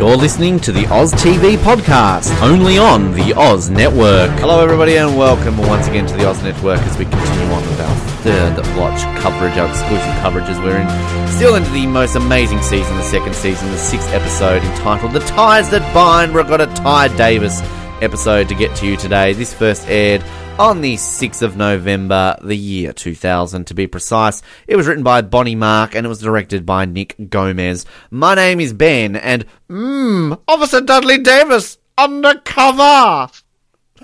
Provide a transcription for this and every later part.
You're listening to the Oz TV podcast, only on the Oz Network. Hello, everybody, and welcome once again to the Oz Network as we continue on with our third watch coverage, our exclusive coverage as we're in still into the most amazing season, the second season, the sixth episode entitled "The Tys That Bind." We've got a Ty Davis episode to get to you today. This first aired on the 6th of November, the year 2000 to be precise. It was written by Bonnie Mark and it was directed by Nick Gomez. My name is Ben and, mmm, Officer Dudley Davis, undercover!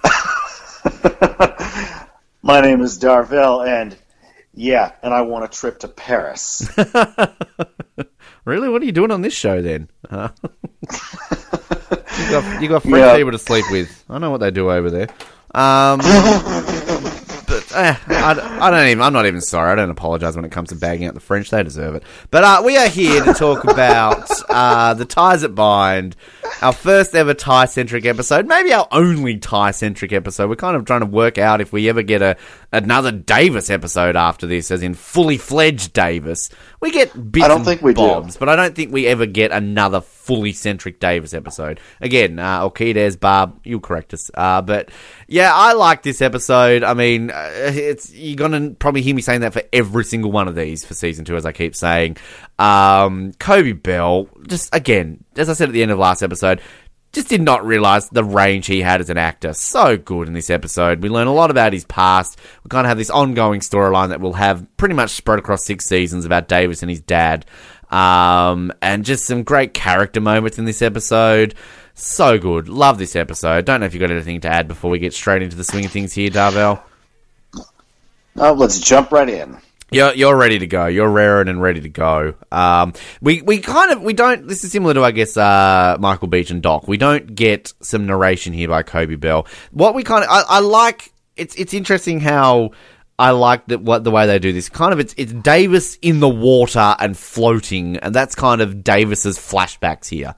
My name is Darvell and, yeah, and I want a trip to Paris. really? What are you doing on this show then? Huh? you got, you got French Yeah. people to sleep with. I know what they do over there. Um, but eh, I, I don't even. I'm not even sorry. I don't apologize when it comes to bagging out the French. They deserve it. But uh, we are here to talk about uh, the Tys that bind. Our first ever Ty centric episode, maybe our only Ty centric episode. We're kind of trying to work out if we ever get a another Davis episode after this, as in fully fledged Davis. We get bits I don't and think we do. bobs, but I don't think we ever get another fully centric Davis episode. Again, uh, Alcides, Barb, you'll correct us. Uh, but yeah, I like this episode. I mean, uh, it's you're gonna probably hear me saying that for every single one of these for season two, as I keep saying. Um, Coby Bell, just again, as I said at the end of last episode. Just did not realize the range he had as an actor. So good in this episode. We learn a lot about his past. We kind of have this ongoing storyline that we'll have pretty much spread across six seasons about Davis and his dad. Um, and just some great character moments in this episode. So good. Love this episode. Don't know if you've got anything to add before we get straight into the swing of things here, Darvell. oh, let's jump right in. You're you're ready to go. You're raring and ready to go. Um, we we kind of we don't. This is similar to I guess uh, Michael Beach and Doc. We don't get some narration here by Coby Bell. What we kind of I, I like. It's it's interesting how. I like that what the way they do this. Kind of it's it's Davis in the water and floating, and that's kind of Davis's flashbacks here.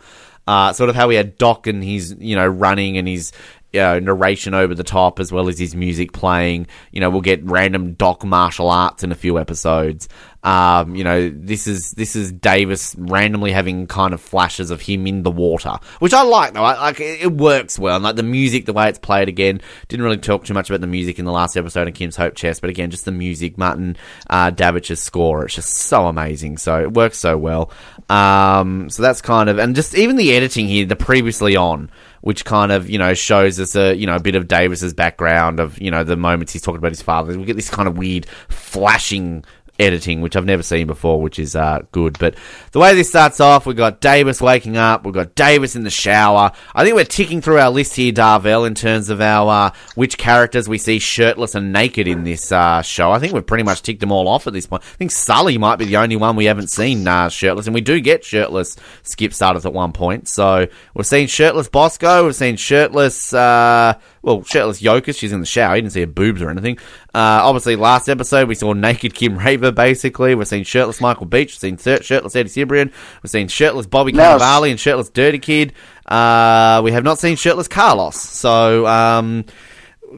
Uh, sort of how we had Doc and he's you know running and his you know, narration over the top as well as his music playing. You know, we'll get random Doc martial arts in a few episodes. Um, you know, this is this is Davis randomly having kind of flashes of him in the water, which I like though. I, like it, it works well, and like the music, the way it's played. Again, didn't really talk too much about the music in the last episode of Kim's Hope Chest, but again, just the music, Martin uh, Davich's score, it's just so amazing. So it works so well. Um, so that's kind of, and just even the editing here, the previously on which kind of you know shows us a you know a bit of Davis's background of you know the moments he's talking about his father. We get this kind of weird flashing editing, which I've never seen before, which is uh, good. But the way this starts off, we've got Davis waking up, we've got Davis in the shower. I think we're ticking through our list here, Darvell, in terms of our uh, which characters we see shirtless and naked in this uh, show. I think we've pretty much ticked them all off at this point. I think Sully might be the only one we haven't seen uh, shirtless, and we do get shirtless Skip Sudduth at one point. So we've seen shirtless Bosco, we've seen shirtless. Uh, well, shirtless Yokas, she's in the shower. You didn't see her boobs or anything. Uh, obviously, last episode we saw naked Kim Raver. Basically, we've seen shirtless Michael Beach. We've seen shir- shirtless Eddie Cibrian. We've seen shirtless Bobby Now- Cannavale and shirtless Dirty Kid. Uh, we have not seen shirtless Carlos. So, um,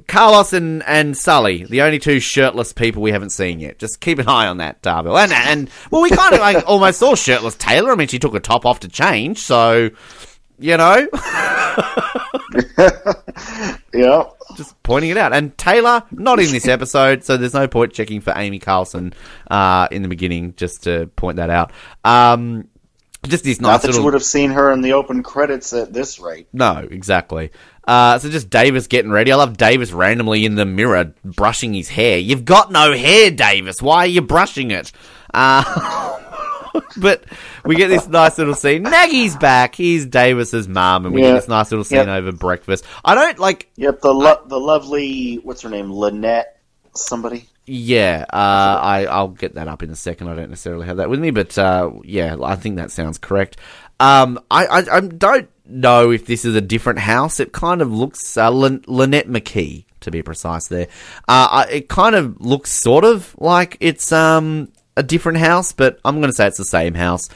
Carlos and, and Sully, the only two shirtless people we haven't seen yet. Just keep an eye on that, Darvell. And, and well, we kind of like almost saw shirtless Taylor. I mean, she took a top off to change, so you know. Yeah. just pointing it out. And Taylor, not in this episode, so there's no point checking for Amy Carlson uh, in the beginning, just to point that out. Um, just this Not nice that you would have seen her in the open credits at this rate. No, exactly. Uh, so just Davis getting ready. I love Davis randomly in the mirror brushing his hair. You've got no hair, Davis. Why are you brushing it? Uh, but we get this nice little scene. Maggie's back. He's Davis's mum, and we get this nice little scene Yep. over breakfast. I don't like Yep, the lo- the lovely what's her name, Lynette somebody. Yeah, uh, I I'll get that up in a second. I don't necessarily have that with me, but uh, yeah, I think that sounds correct. Um, I, I I don't know if this is a different house. It kind of looks uh, Lyn- Lynette McKee to be precise. There, uh, I- it kind of looks sort of like it's um a different house, but I'm going to say it's the same house.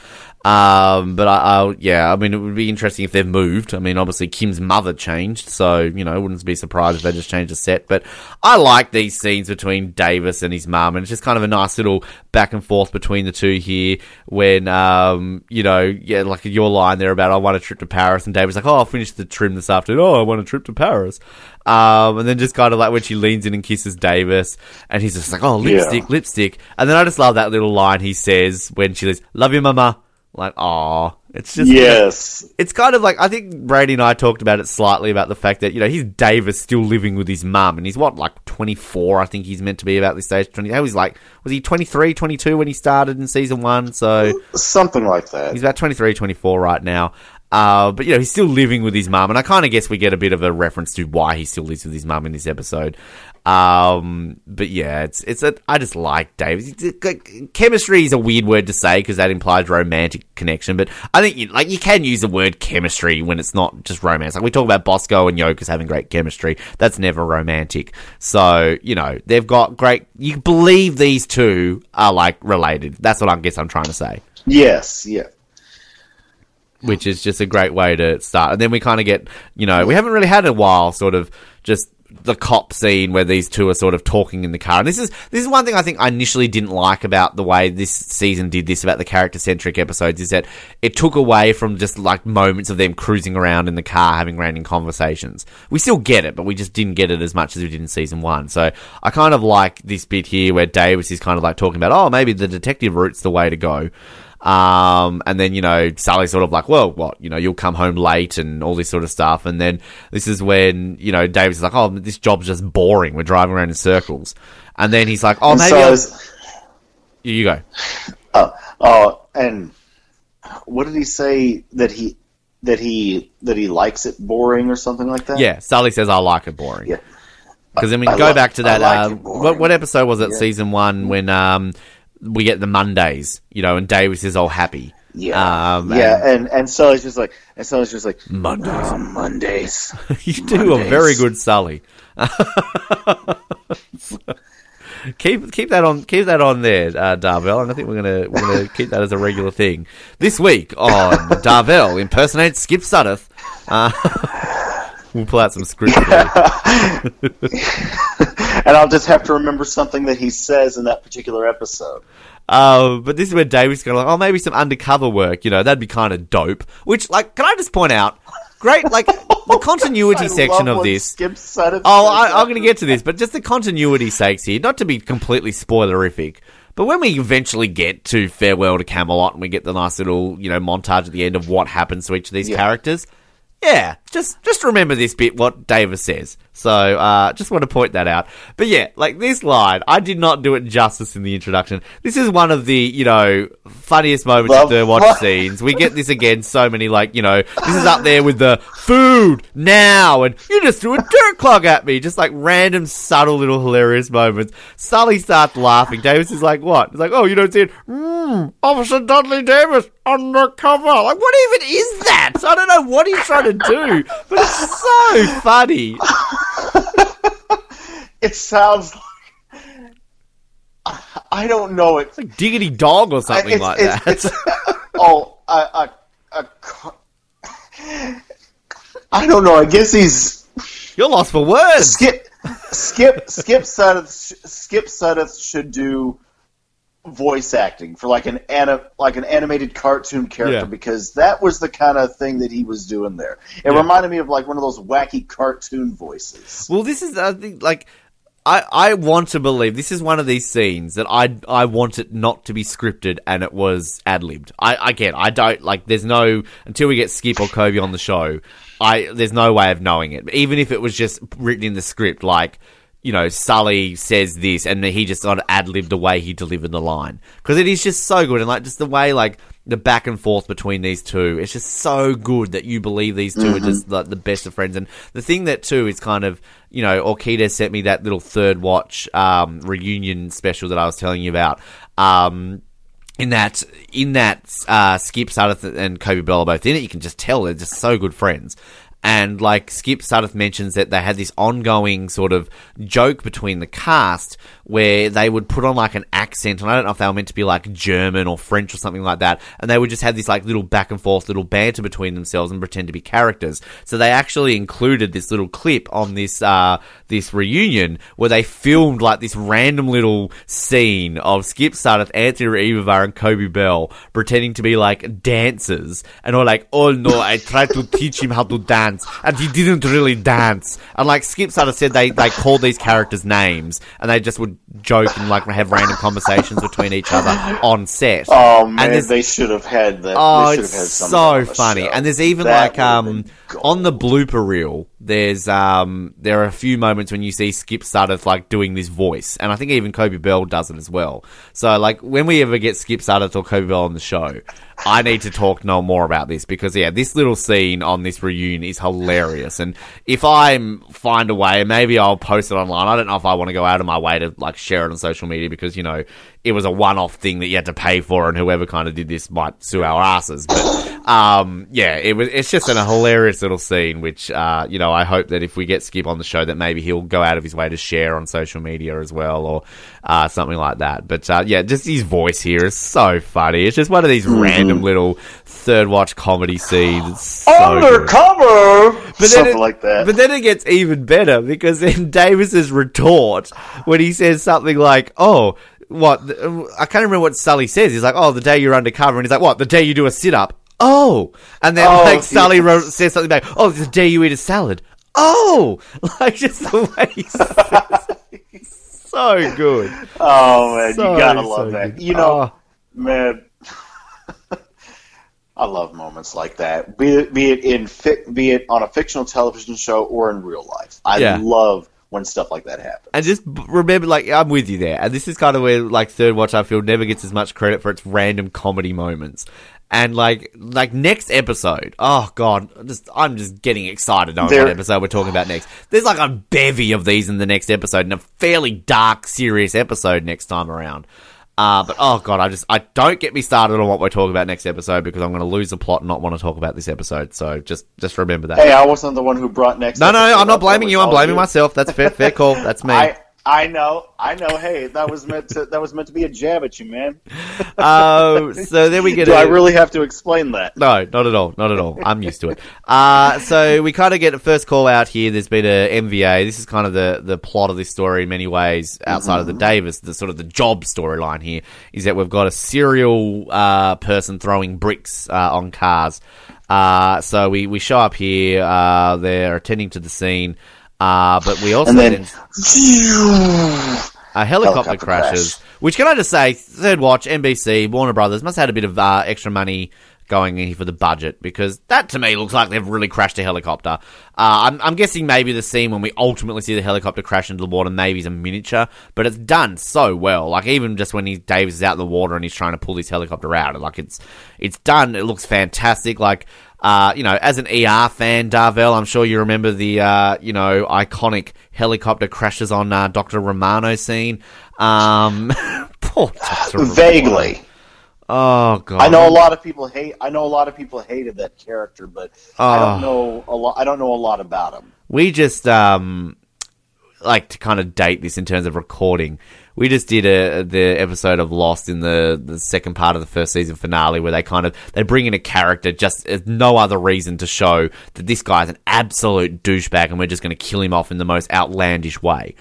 Um, but I, I, yeah, I mean, it would be interesting if they've moved. I mean, obviously Kim's mother changed, so you know, I wouldn't be surprised if they just changed the set. But I like these scenes between Davis and his mum, and it's just kind of a nice little back and forth between the two here. When, um, you know, yeah, like your line there about I want a trip to Paris, and Davis like, oh, I'll finish the trim this afternoon. Oh, I want a trip to Paris. Um, and then just kind of like when she leans in and kisses Davis, and he's just like, oh, lipstick, Yeah. lipstick. And then I just love that little line he says when she says, love you, mama. Like, aw. It's just, Yes. it's kind of like, I think Brady and I talked about it slightly about the fact that, you know, he's Davis still living with his mum, and he's what, like 24, I think he's meant to be about this stage. 20, how he's like, was he 23, 22 when he started in season one? So Something like that. he's about 23, 24 right now. Uh, but you know, he's still living with his mum, and I kind of guess we get a bit of a reference to why he still lives with his mum in this episode. Um, but yeah, it's it's a I just like Davis. It's- it's like, chemistry is a weird word to say because that implies romantic connection, but I think you, like you can use the word chemistry when it's not just romance. Like we talk about Bosco and Yokas having great chemistry, that's never romantic. So you know they've got great. You believe these two are like related. That's what I guess I'm trying to say Yes. Yeah. which is just a great way to start. And then we kind of get, you know, we haven't really had a while, sort of just the cop scene where these two are sort of talking in the car. And this is this is one thing I think I initially didn't like about the way this season did this about the character centric episodes is that it took away from just like moments of them cruising around in the car having random conversations. We still get it, but we just didn't get it as much as we did in season one. So I kind of like this bit here where Davis is kind of like talking about, oh, maybe the detective route's the way to go. Um, and then, you know, Sully's sort of like, well, what, you know, you'll come home late and all this sort of stuff. And then this is when, you know, Davis is like, oh, this job's just boring. We're driving around in circles. And then he's like, oh, And maybe so I'll- you go. Oh, oh, and what did he say that he that he that he likes it boring or something like that? Yeah, Sally says, I like it boring. Yeah. Because, I mean, I go like- back to that. like uh, what, what episode was it, Yeah. season one, when um, we get the Mondays, you know, and Davis is all happy. Yeah, Um, yeah, and and Sully's just like, and Sully's just like Mondays. "Oh, Mondays. you do a very good Sully. keep keep that on keep that on there, uh, Darvell, and I think we're gonna we're gonna keep that as a regular thing this week on Darvell impersonates Skip Sudduth. Uh, we'll pull out some scripts. And I'll just have to remember something that he says in that particular episode. Uh, but this is where David's going like, oh, maybe some undercover work. You know, that'd be kind of dope. Which, like, can I just point out, great, like the continuity section of this. Oh, I, I'm going to get to this, but just the continuity sakes here, not to be completely spoilerific, but when we eventually get to Farewell to Camelot and we get the nice little, you know, montage at the end of what happens to each of these Yeah. characters, yeah, just just remember this bit what Davis says. So, uh, just want to point that out. But yeah, like this line, I did not do it justice in the introduction. This is one of the, you know, funniest moments Love- of the watch scenes. We get this again so many, like, you know, this is up there with the food now, and you just threw a dirt clog at me. Just like random, subtle little hilarious moments. Sully starts laughing. Davis is like, what? He's like, oh, you don't see it? Mmm, Officer Dudley Davis, undercover. Like, what even is that? I don't know what he's trying to do, but it's so funny. It sounds like I don't know it. Like Diggity Dog or something It's- like it's- that. it's- oh, a, a, a, I don't know. I guess he's You're lost for words. Skip. Skip. Skip Sudduth. Skip Sudduth should do voice acting for like an anim, like an animated cartoon character Yeah. because that was the kind of thing that he was doing there. It Yeah. reminded me of like one of those wacky cartoon voices. Well, this is I think like I I want to believe this is one of these scenes that I I want it not to be scripted and it was ad libbed. I again I don't like. There's no until we get Skip or Coby on the show. I there's no way of knowing it. Even if it was just written in the script, like. You know, Sully says this, and he just sort of ad libbed the way he delivered the line because it is just so good, and like just the way like the back and forth between these two, it's just so good that you believe these 2 are just like the best of friends. And the thing that too is kind of you know, Orkita sent me that little third watch um, reunion special that I was telling you about. Um, in that, in that, uh, Skip Sudduth and Coby Bell are both in it. You can just tell they're just so good friends. And like Skip Sudduth mentions that they had this ongoing sort of joke between the cast where they would put on like an accent, and I don't know if they were meant to be like German or French or something like that, and they would just have this like little back and forth, little banter between themselves and pretend to be characters. So they actually included this little clip on this uh, this reunion where they filmed like this random little scene of Skip Sudduth, Anthony Ruivivar, and Coby Bell pretending to be like dancers, and all like, "Oh no, I tried to teach him how to dance, and he didn't really dance." And like Skip Sudduth said, they they called these characters names, and they just would joke and like have random conversations between each other on set. Oh man, And they should have had that. Oh, they should have had it's so funny. show. And there's even That like um been. On the blooper reel, there's um there are a few moments when you see Skip Sudduth like doing this voice, and I think even Coby Bell does it as well. So like when we ever get Skip Sudduth or Coby Bell on the show, I need to talk no more about this because yeah, this little scene on this reunion is hilarious. And if I find a way, maybe I'll post it online. I don't know if I want to go out of my way to like share it on social media because you know it was a one-off thing that you had to pay for, and whoever kind of did this might sue our asses. But um, yeah, it was. It's just an, a hilarious little scene, which uh, you know, I hope that if we get Skip on the show, that maybe he'll go out of his way to share on social media as well, or uh, something like that. But uh, yeah, just his voice here is so funny. It's just one of these random little third watch comedy scenes. So good. undercover, But something it, like that. But then it gets even better because then Davis's retort when he says something like, "Oh, what?" I can't remember what Sully says. He's like, "Oh, the day you're undercover," and he's like, "What? The day you do a sit up?" Oh, and then Oh, like Sully yes. wrote, says something back. Oh, the day you eat a salad. Oh, like just the way he says it. So good. oh man, So, you gotta so love that. good. You know, Oh. man. I love moments like that. Be it be it in fic, be it on a fictional television show or in real life. I Yeah. love when stuff like that happens. And just remember, like, I'm with you there. And this is kind of where, like, Third Watch, I feel, never gets as much credit for its random comedy moments. And, like, like next episode, oh, God, just I'm just getting excited knowing There- what episode we're talking about next. There's, like, a bevy of these in the next episode and a fairly dark, serious episode next time around. Uh, but, oh, God, I just, I don't get me started on what we're talking about next episode because I'm going to lose the plot and not want to talk about this episode. So just, just remember that. hey, I wasn't the one who brought next. no, no, I'm not blaming you. I'm blaming you. myself. That's fair, fair call. That's me. I I know, I know. Hey, that was meant to that was meant to be a jab at you, man. Uh, so then we get Do a- I really have to explain that? No, not at all. Not at all. I'm used to it. Uh, so we kind of get a first call out here. There's been a MVA. This is kind of the, the plot of this story in many ways outside of the Davis. The sort of the job storyline here is that we've got a serial uh, person throwing bricks uh, on cars. Uh, so we, we show up here. Uh, they're attending to the scene. Uh, but we also And then, a helicopter, Helicopter crashes. crash. Which can I just say, Third Watch, NBC, Warner Brothers must have had a bit of uh, extra money going in here for the budget because that to me looks like they've really crashed a helicopter. Uh, I'm, I'm guessing maybe the scene when we ultimately see the helicopter crash into the water maybe is a miniature, but it's done so well. Like even just when he Davis is out in the water and he's trying to pull this helicopter out, like it's it's done. It looks fantastic. Like uh, you know, as an ER fan, Darvell, I'm sure you remember the, uh, you know, iconic helicopter crashes on uh, Dr. Romano scene. Um, poor Dr. Vaguely. Oh, God. I know a lot of people hate. I know a lot of people hated that character, but I Oh. don't know a lot. I don't know a lot about him. We just, um, like to kind of date this in terms of recording. We just did a, the episode of Lost in the, the second part of the first season finale where they kind of, they bring in a character just as no other reason to show that this guy's an absolute douchebag and we're just going to kill him off in the most outlandish way.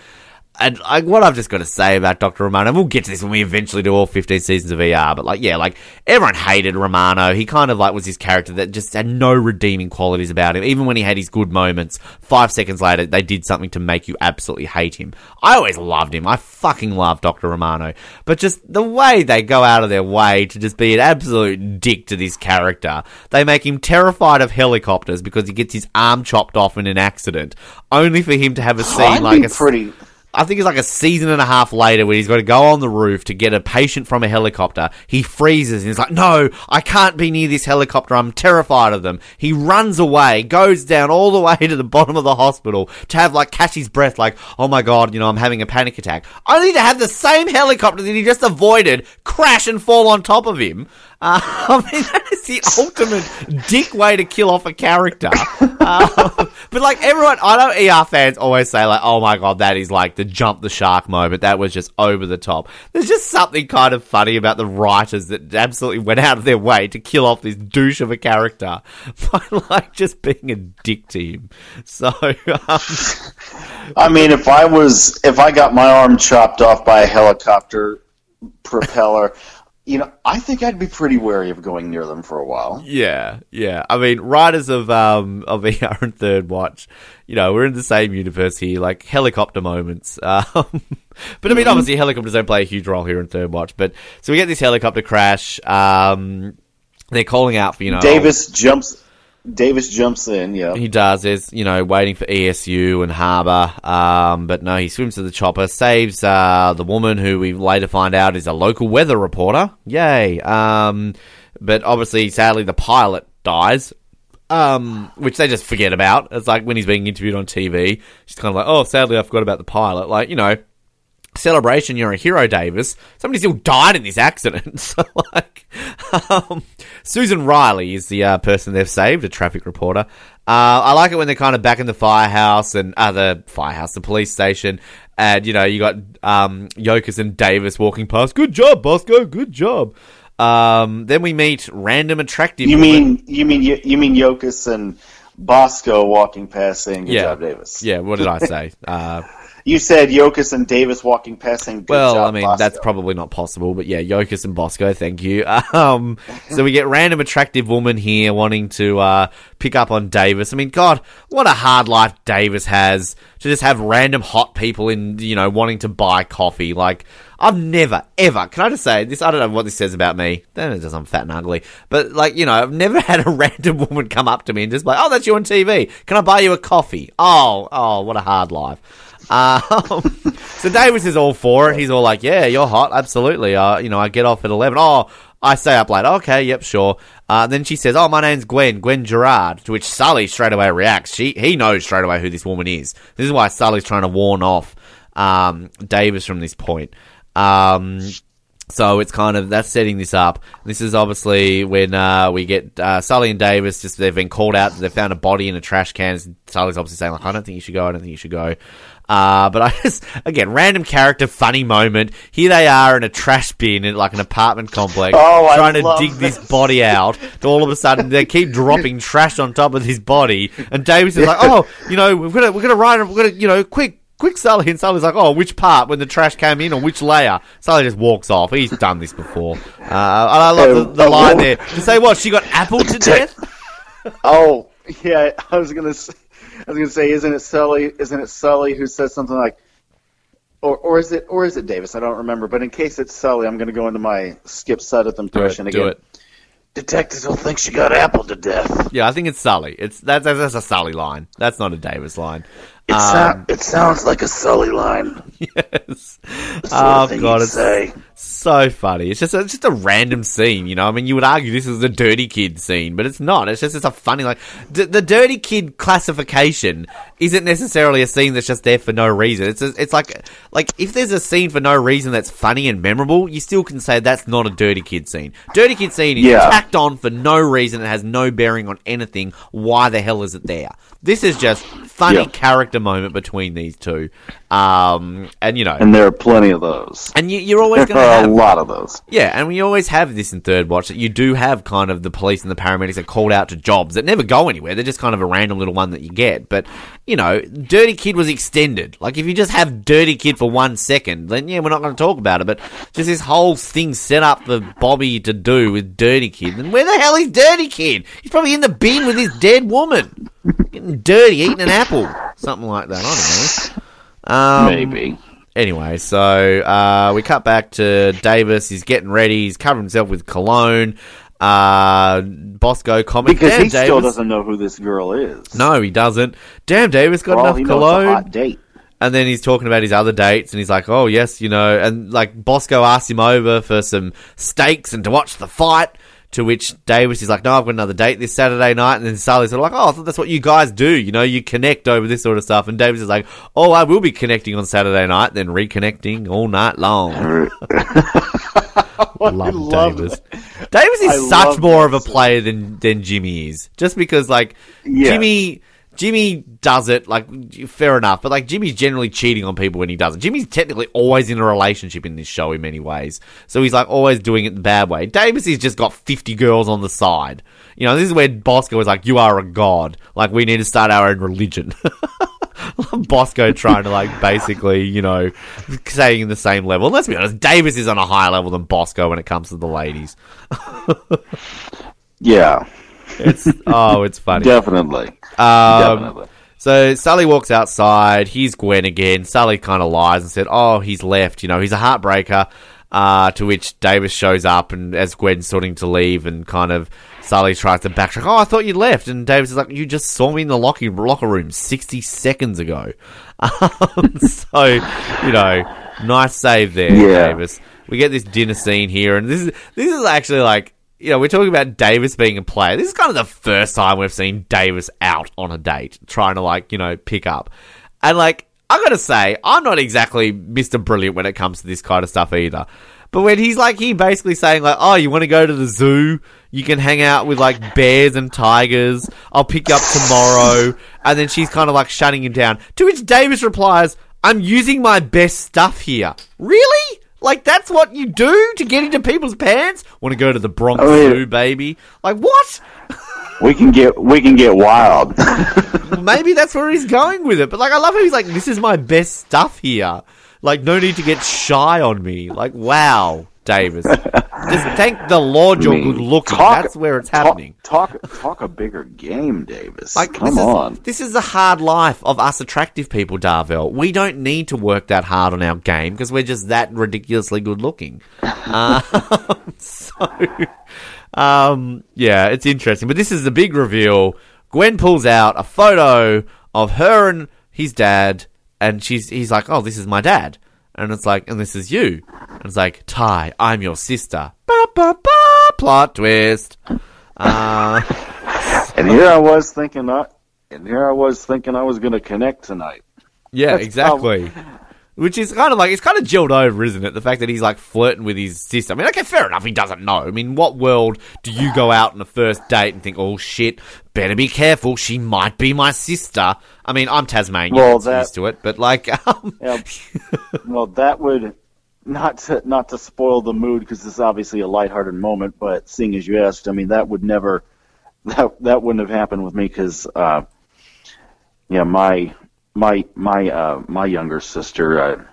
And like what I've just got to say about Dr. Romano, and we'll get to this when we eventually do all 15 seasons of ER, but like, yeah, like, everyone hated Romano. He kind of like was this character that just had no redeeming qualities about him. Even when he had his good moments, five seconds later, they did something to make you absolutely hate him. I always loved him. I fucking love Dr. Romano. But just the way they go out of their way to just be an absolute dick to this character, they make him terrified of helicopters because he gets his arm chopped off in an accident, only for him to have a scene I'd like a pretty. I think it's like a season and a half later when he's got to go on the roof to get a patient from a helicopter. He freezes and he's like, no, I can't be near this helicopter. I'm terrified of them. He runs away, goes down all the way to the bottom of the hospital to have like catch his breath like, oh my god, you know, I'm having a panic attack. Only to have the same helicopter that he just avoided crash and fall on top of him. Uh, I mean, that is the ultimate dick way to kill off a character. Uh, but like everyone, I know ER fans always say like, "Oh my god, that is like the jump the shark moment. That was just over the top." There's just something kind of funny about the writers that absolutely went out of their way to kill off this douche of a character by like just being a dick to him. So, um, I mean, if I was, if I got my arm chopped off by a helicopter propeller, you know, I think I'd be pretty wary of going near them for a while. Yeah, yeah. I mean, writers of um of ER and Third Watch, you know, we're in the same universe here, like helicopter moments. Um, but I mean, obviously, helicopters don't play a huge role here in Third Watch. But so we get this helicopter crash. Um, they're calling out for you know Davis jumps. Davis jumps in. Yeah, he does. There's, you know, waiting for ESU and Harbour. Um, but no, he swims to the chopper, saves uh, the woman who we later find out is a local weather reporter. Yay. Um, but obviously, sadly, the pilot dies. Um, which they just forget about. It's like when he's being interviewed on TV, she's kind of like, "Oh, sadly, I forgot about the pilot." Like, you know, celebration, you're a hero, Davis. Somebody still died in this accident. So, like, um, Susan Riley is the uh, person they've saved, a traffic reporter. Uh, I like it when they're kind of back in the firehouse and uh, firehouse, the police station, and you know you got um, and Davis walking past. Good job, Bosco. Good job. Um, then we meet random attractive. you woman. mean you mean you mean Yokas and Bosco walking past saying "Good yeah, job, Davis"? Yeah. What did I say? uh, You said Yokas and Davis walking past saying "Good Well, job, I mean, Bosco." that's probably not possible, but yeah, Yokas and Bosco, thank you. Um, so we get random attractive woman here wanting to uh, pick up on Davis. I mean, God, what a hard life Davis has to just have random hot people in, you know, wanting to buy coffee. Like, I've never, ever, can I just say this? I don't know what this says about me. Then it does, I'm fat and ugly. But, like, you know, I've never had a random woman come up to me and just be like, oh, that's you on TV. Can I buy you a coffee? Oh, oh, what a hard life. Um, so Davis is all for it. He's all like, "Yeah, you're hot, absolutely." Uh, you know, I get off at eleven. Oh, I stay up late. Okay, yep, sure. Uh, then she says, "Oh, my name's Gwen, Gwen Gerard." To which Sully straight away reacts. She he knows straight away who this woman is. This is why Sully's trying to warn off um, Davis from this point. Um, so it's kind of that's setting this up. This is obviously when uh, we get uh, Sully and Davis. Just they've been called out. They found a body in a trash can. Sully's obviously saying like, "I don't think you should go. I don't think you should go." Uh, but I just again random character, funny moment. Here they are in a trash bin in like an apartment complex, Oh, trying to dig this this. body out. To all of a sudden they keep dropping trash on top of his body, and Davis is like, "Oh, you know, we're gonna we're gonna write, we're gonna you know, quick." Quick, Sully. And Sully's like, oh, which part when the trash came in or which layer? Sully just walks off. He's done this before. Uh, and I love the, the Uh, line there. To say what? She got apple to death? Oh, yeah. I was gonna, say, I was gonna say, isn't it Sully? Isn't it Sully who says something like, or, or is it, or is it Davis? I don't remember. But in case it's Sully, I'm gonna go into my Skip Sudduth impression again. do it. Detectives will think she got apple to death. Yeah, I think it's Sully. It's that's that's a Sully line. That's not a Davis line. It, Um, it sounds like a Sully line. yes. Oh god, it's say. So funny. It's just a, it's just a random scene, you know. I mean, you would argue this is a dirty kid scene, but it's not. It's just it's a funny like d- the dirty kid classification isn't necessarily a scene that's just there for no reason. It's a, it's like like if there's a scene for no reason that's funny and memorable, you still can say that's not a dirty kid scene. Dirty kid scene is Yeah. tacked on for no reason. It has no bearing on anything. Why the hell is it there? This is just funny Yeah. character moment between these two, um, and you know, And there are plenty of those. and you, you're always There going to are a lot of those. yeah, and we always have this in Third Watch that you do have kind of the police and the paramedics are called out to jobs that never go anywhere. They're just kind of a random little one that you get. But, you know, Dirty Kid was extended. Like, if you just have Dirty Kid for one second, then yeah, we're not going to talk about it. But just this whole thing set up for Bobby to do with Dirty Kid. And where the hell is Dirty Kid? He's probably in the bin with his dead woman. Getting dirty, eating an apple. Something like that. I don't know. Um, Maybe. Anyway, so uh, we cut back to Davis. He's getting ready. He's covering himself with cologne. Uh, Bosco comments. Because Damn, he Davis. still doesn't know who this girl is. No, he doesn't. Damn, Davis got For enough he knows, a cologne. hot date. And then he's talking about his other dates, and he's like, "Oh yes, you know." And like Bosco asks him over for some steaks and to watch the fight. To which Davis is like, "No, I've got another date this Saturday night." And then Sully's sort of like, "Oh, I thought that's what you guys do. You know, you connect over this sort of stuff." And Davis is like, "Oh, I will be connecting on Saturday night, then reconnecting all night long." I Love love Davis. it. Davis is I such more of a Davis. player than than Jimmy is. Just because like Yes. Jimmy Jimmy does it like fair enough, but like Jimmy's generally cheating on people when he does it. Jimmy's technically always in a relationship in this show in many ways, so he's like always doing it the bad way. Davis has just got fifty girls on the side. You know, this is where Bosco was like, "You are a god. Like we need to start our own religion." Bosco trying to like basically, you know, staying in the same level. And let's be honest, Davis is on a higher level than Bosco when it comes to the ladies. Yeah, It's oh, it's funny. definitely. Um. So Sully walks outside. He's Gwen again. Sully kind of lies and said, "Oh, he's left. You know, he's a heartbreaker." Uh, to which Davis shows up, and as Gwen's starting to leave, and kind of Sully tries to backtrack. Oh, I thought you left, and Davis is like, "You just saw me in the locker locker room sixty seconds ago." Um, so, you know, nice save there, Yeah. Davis. We get this dinner scene here, and this is this is actually like you know, we're talking about Davis being a player. This is kind of the first time we've seen Davis out on a date, trying to like, you know, pick up. And like, I gotta say, I'm not exactly Mr. Brilliant when it comes to this kind of stuff either. But when he's like, he basically saying like, oh, you want to go to the zoo? You can hang out with like bears and tigers. I'll pick you up tomorrow. And then she's kind of like shutting him down. To which Davis replies, I'm using my best stuff here. Really? Like that's what you do to get into people's pants? Want to go to the Bronx Oh, yeah. Zoo, baby? Like what? We can get we can get wild. Maybe that's where he's going with it. But like, I love how he's like, "This is my best stuff here." Like, no need to get shy on me. Like, wow, Davis. Just thank the Lord you're I mean, good looking. talk- That's where it's talk- happening. Talk, talk a bigger game, Davis. Like, come this on. Is, this is the hard life of us attractive people, Darvell. We don't need to work that hard on our game because we're just that ridiculously good looking. Uh, so, um, yeah, it's interesting. But this is the big reveal. Gwen pulls out a photo of her and his dad, and she's he's like, "Oh, this is my dad," and it's like, "And this is you," and it's like, "Ty, I'm your sister." Ba ba ba. Plot twist. Uh, And here I was thinking, I, and here I was thinking I was going to connect tonight. Yeah, That's exactly. Which is kind of like it's kind of gelled over, isn't it? The fact that he's like flirting with his sister. I mean, okay, fair enough. He doesn't know. I mean, what world do you go out on a first date and think, "Oh shit, better be careful. She might be my sister." I mean, I'm Tasmanian, Well, that- used to it, but like, um, Yeah. well, that would not to not to spoil the mood because this is obviously a lighthearted moment, but seeing as you asked, I mean that would never that that wouldn't have happened with me because uh, yeah, my my my uh, my younger sister, uh,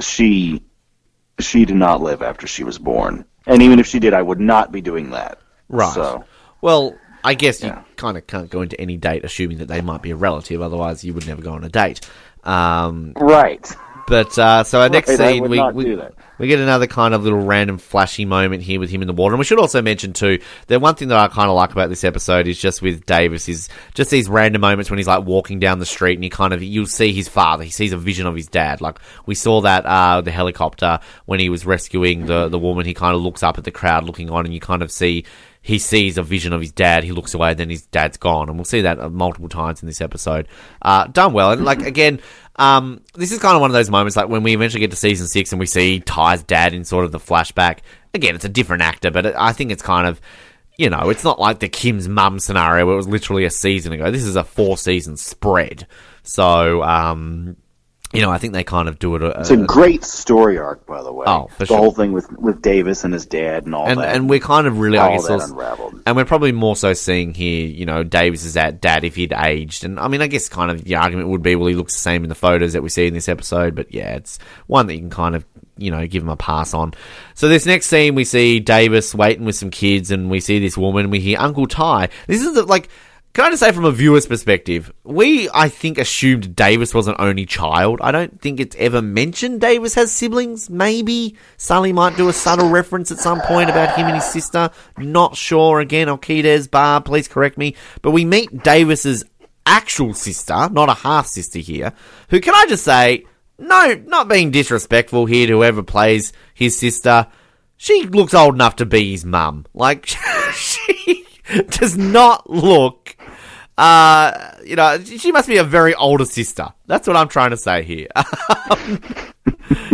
she she did not live after she was born, and even if she did, I would not be doing that. right. So Well, I guess you kind of can't go into any date assuming that they might be a relative. Otherwise, you would never go on a date. Um, right. But uh, so our next Right, scene, we, we, we get another kind of little random flashy moment here with him in the water. And we should also mention too that one thing that I kind of like about this episode is just with Davis is just these random moments when he's like walking down the street and he kind of you'll see his father. He sees a vision of his dad. Like we saw that uh, the helicopter when he was rescuing the the woman. He kind of looks up at the crowd looking on, and you kind of see he sees a vision of his dad. He looks away, and then his dad's gone, and we'll see that uh, multiple times in this episode. Uh, done well, and like again, um, this is kind of one of those moments like when we eventually get to season six and we see Ty's dad in sort of the flashback. Again, it's a different actor, but it, I think it's kind of. You know, it's not like the Kim's mum scenario where it was literally a season ago. This is a four season spread. So, um, you know, I think they kind of do it. A, It's a great story arc, by the way. Oh, for the sure. whole thing with with Davis and his dad and all and that. and we're kind of really, I all guess, that also- unraveled. and we're probably more so seeing here, you know, Davis is that dad if he'd aged, and I mean, I guess kind of the argument would be, well, he looks the same in the photos that we see in this episode, but yeah, it's one that you can kind of, you know, give him a pass on. So this next scene, we see Davis waiting with some kids, and we see this woman, we hear Uncle Ty. This is the, like. Can I just say, from a viewer's perspective, we, I think, assumed Davis was an only child. I don't think it's ever mentioned Davis has siblings. Maybe Sully might do a subtle reference at some point about him and his sister. Not sure. Again, Alquides, Bar, please correct me. But we meet Davis's actual sister, not a half sister here, who, can I just say, no, not being disrespectful here to whoever plays his sister, she looks old enough to be his mum. Like, she does not look uh, you know, she must be a very older sister. That's what I'm trying to say here.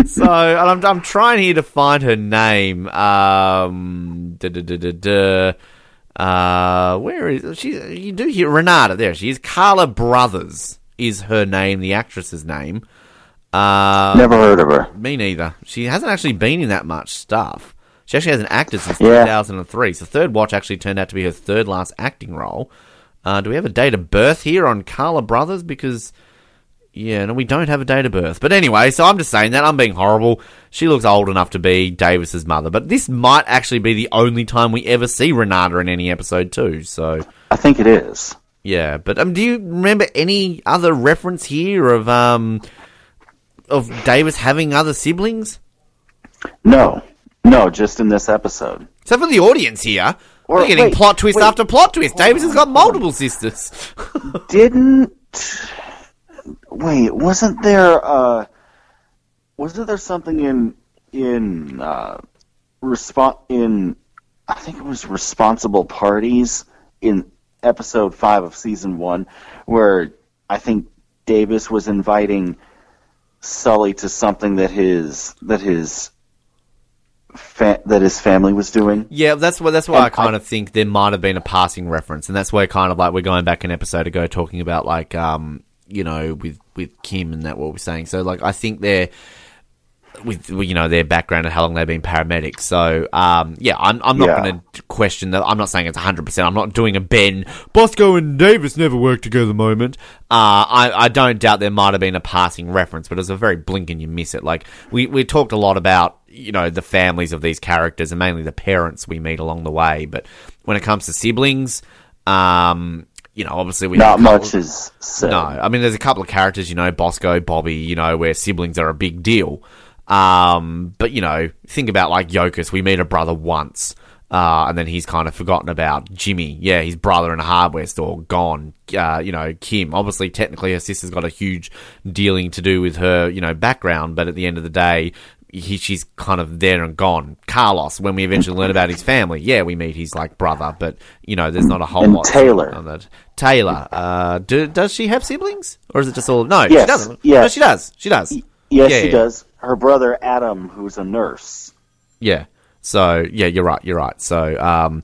so and I'm I'm trying here to find her name. Um, duh, duh, duh. Uh, where is she? You do hear Renata. There she is. Carla Brothers is her name, the actress's name. Uh, Never heard of her. me neither. She hasn't actually been in that much stuff. She actually hasn't acted since Yeah. 2003. So Third Watch actually turned out to be her third last acting role. Uh, do we have a date of birth here on Carla Brothers? Because yeah, no, we don't have a date of birth. But anyway, so I'm just saying that I'm being horrible. She looks old enough to be Davis's mother, but this might actually be the only time we ever see Renata in any episode too. So I think it is. yeah, but um, do you remember any other reference here of um of Davis having other siblings? No, no, just in this episode. So for the audience here, Or- we're getting wait, plot twist wait. after plot twist. Davis has got multiple sisters. Didn't wait? Wasn't there? uh Wasn't there something in in uh response in? I think it was responsible parties in episode five of season one, where I think Davis was inviting Sully to something that his that his fa- that his family was doing. Yeah, that's what that's why And I kind I- of think there might have been a passing reference, and that's where kind of like we're going back an episode ago talking about like um you know with with Kim and that what we're saying. So like I think they're with you know their background and how long they've been paramedics. So um yeah, I'm I'm not Yeah. going to question that. I'm not saying it's 100. percent I'm not doing a Ben Bosco and Davis never worked together moment. Uh, I I don't doubt there might have been a passing reference, but it's a very blink and you miss it. Like we we talked a lot about you know the families of these characters and mainly the parents we meet along the way. But when it comes to siblings, um, you know, obviously we Not couple- much is said. no, I mean, there's a couple of characters, you know, Bosco, Bobby, you know, where siblings are a big deal. Um, but you know, think about like Yokas. We meet a brother once, uh, and then he's kind of forgotten about. Jimmy, yeah, his brother in a hardware store, gone. Uh, you know, Kim. Obviously, technically, her sister's got a huge dealing to do with her, you know, background. But at the end of the day, he, she's kind of there and gone. Carlos, when we eventually learn about his family, yeah, we meet his like brother, but you know, there's not a whole And lot. Taylor. on that. Taylor, uh, do, does she have siblings, or is it just all? No, she doesn't. yes. No, she does. She does. Yes, Yeah, she yeah. does. Her brother Adam, who's a nurse. Yeah. So yeah, you're right. You're right. So um,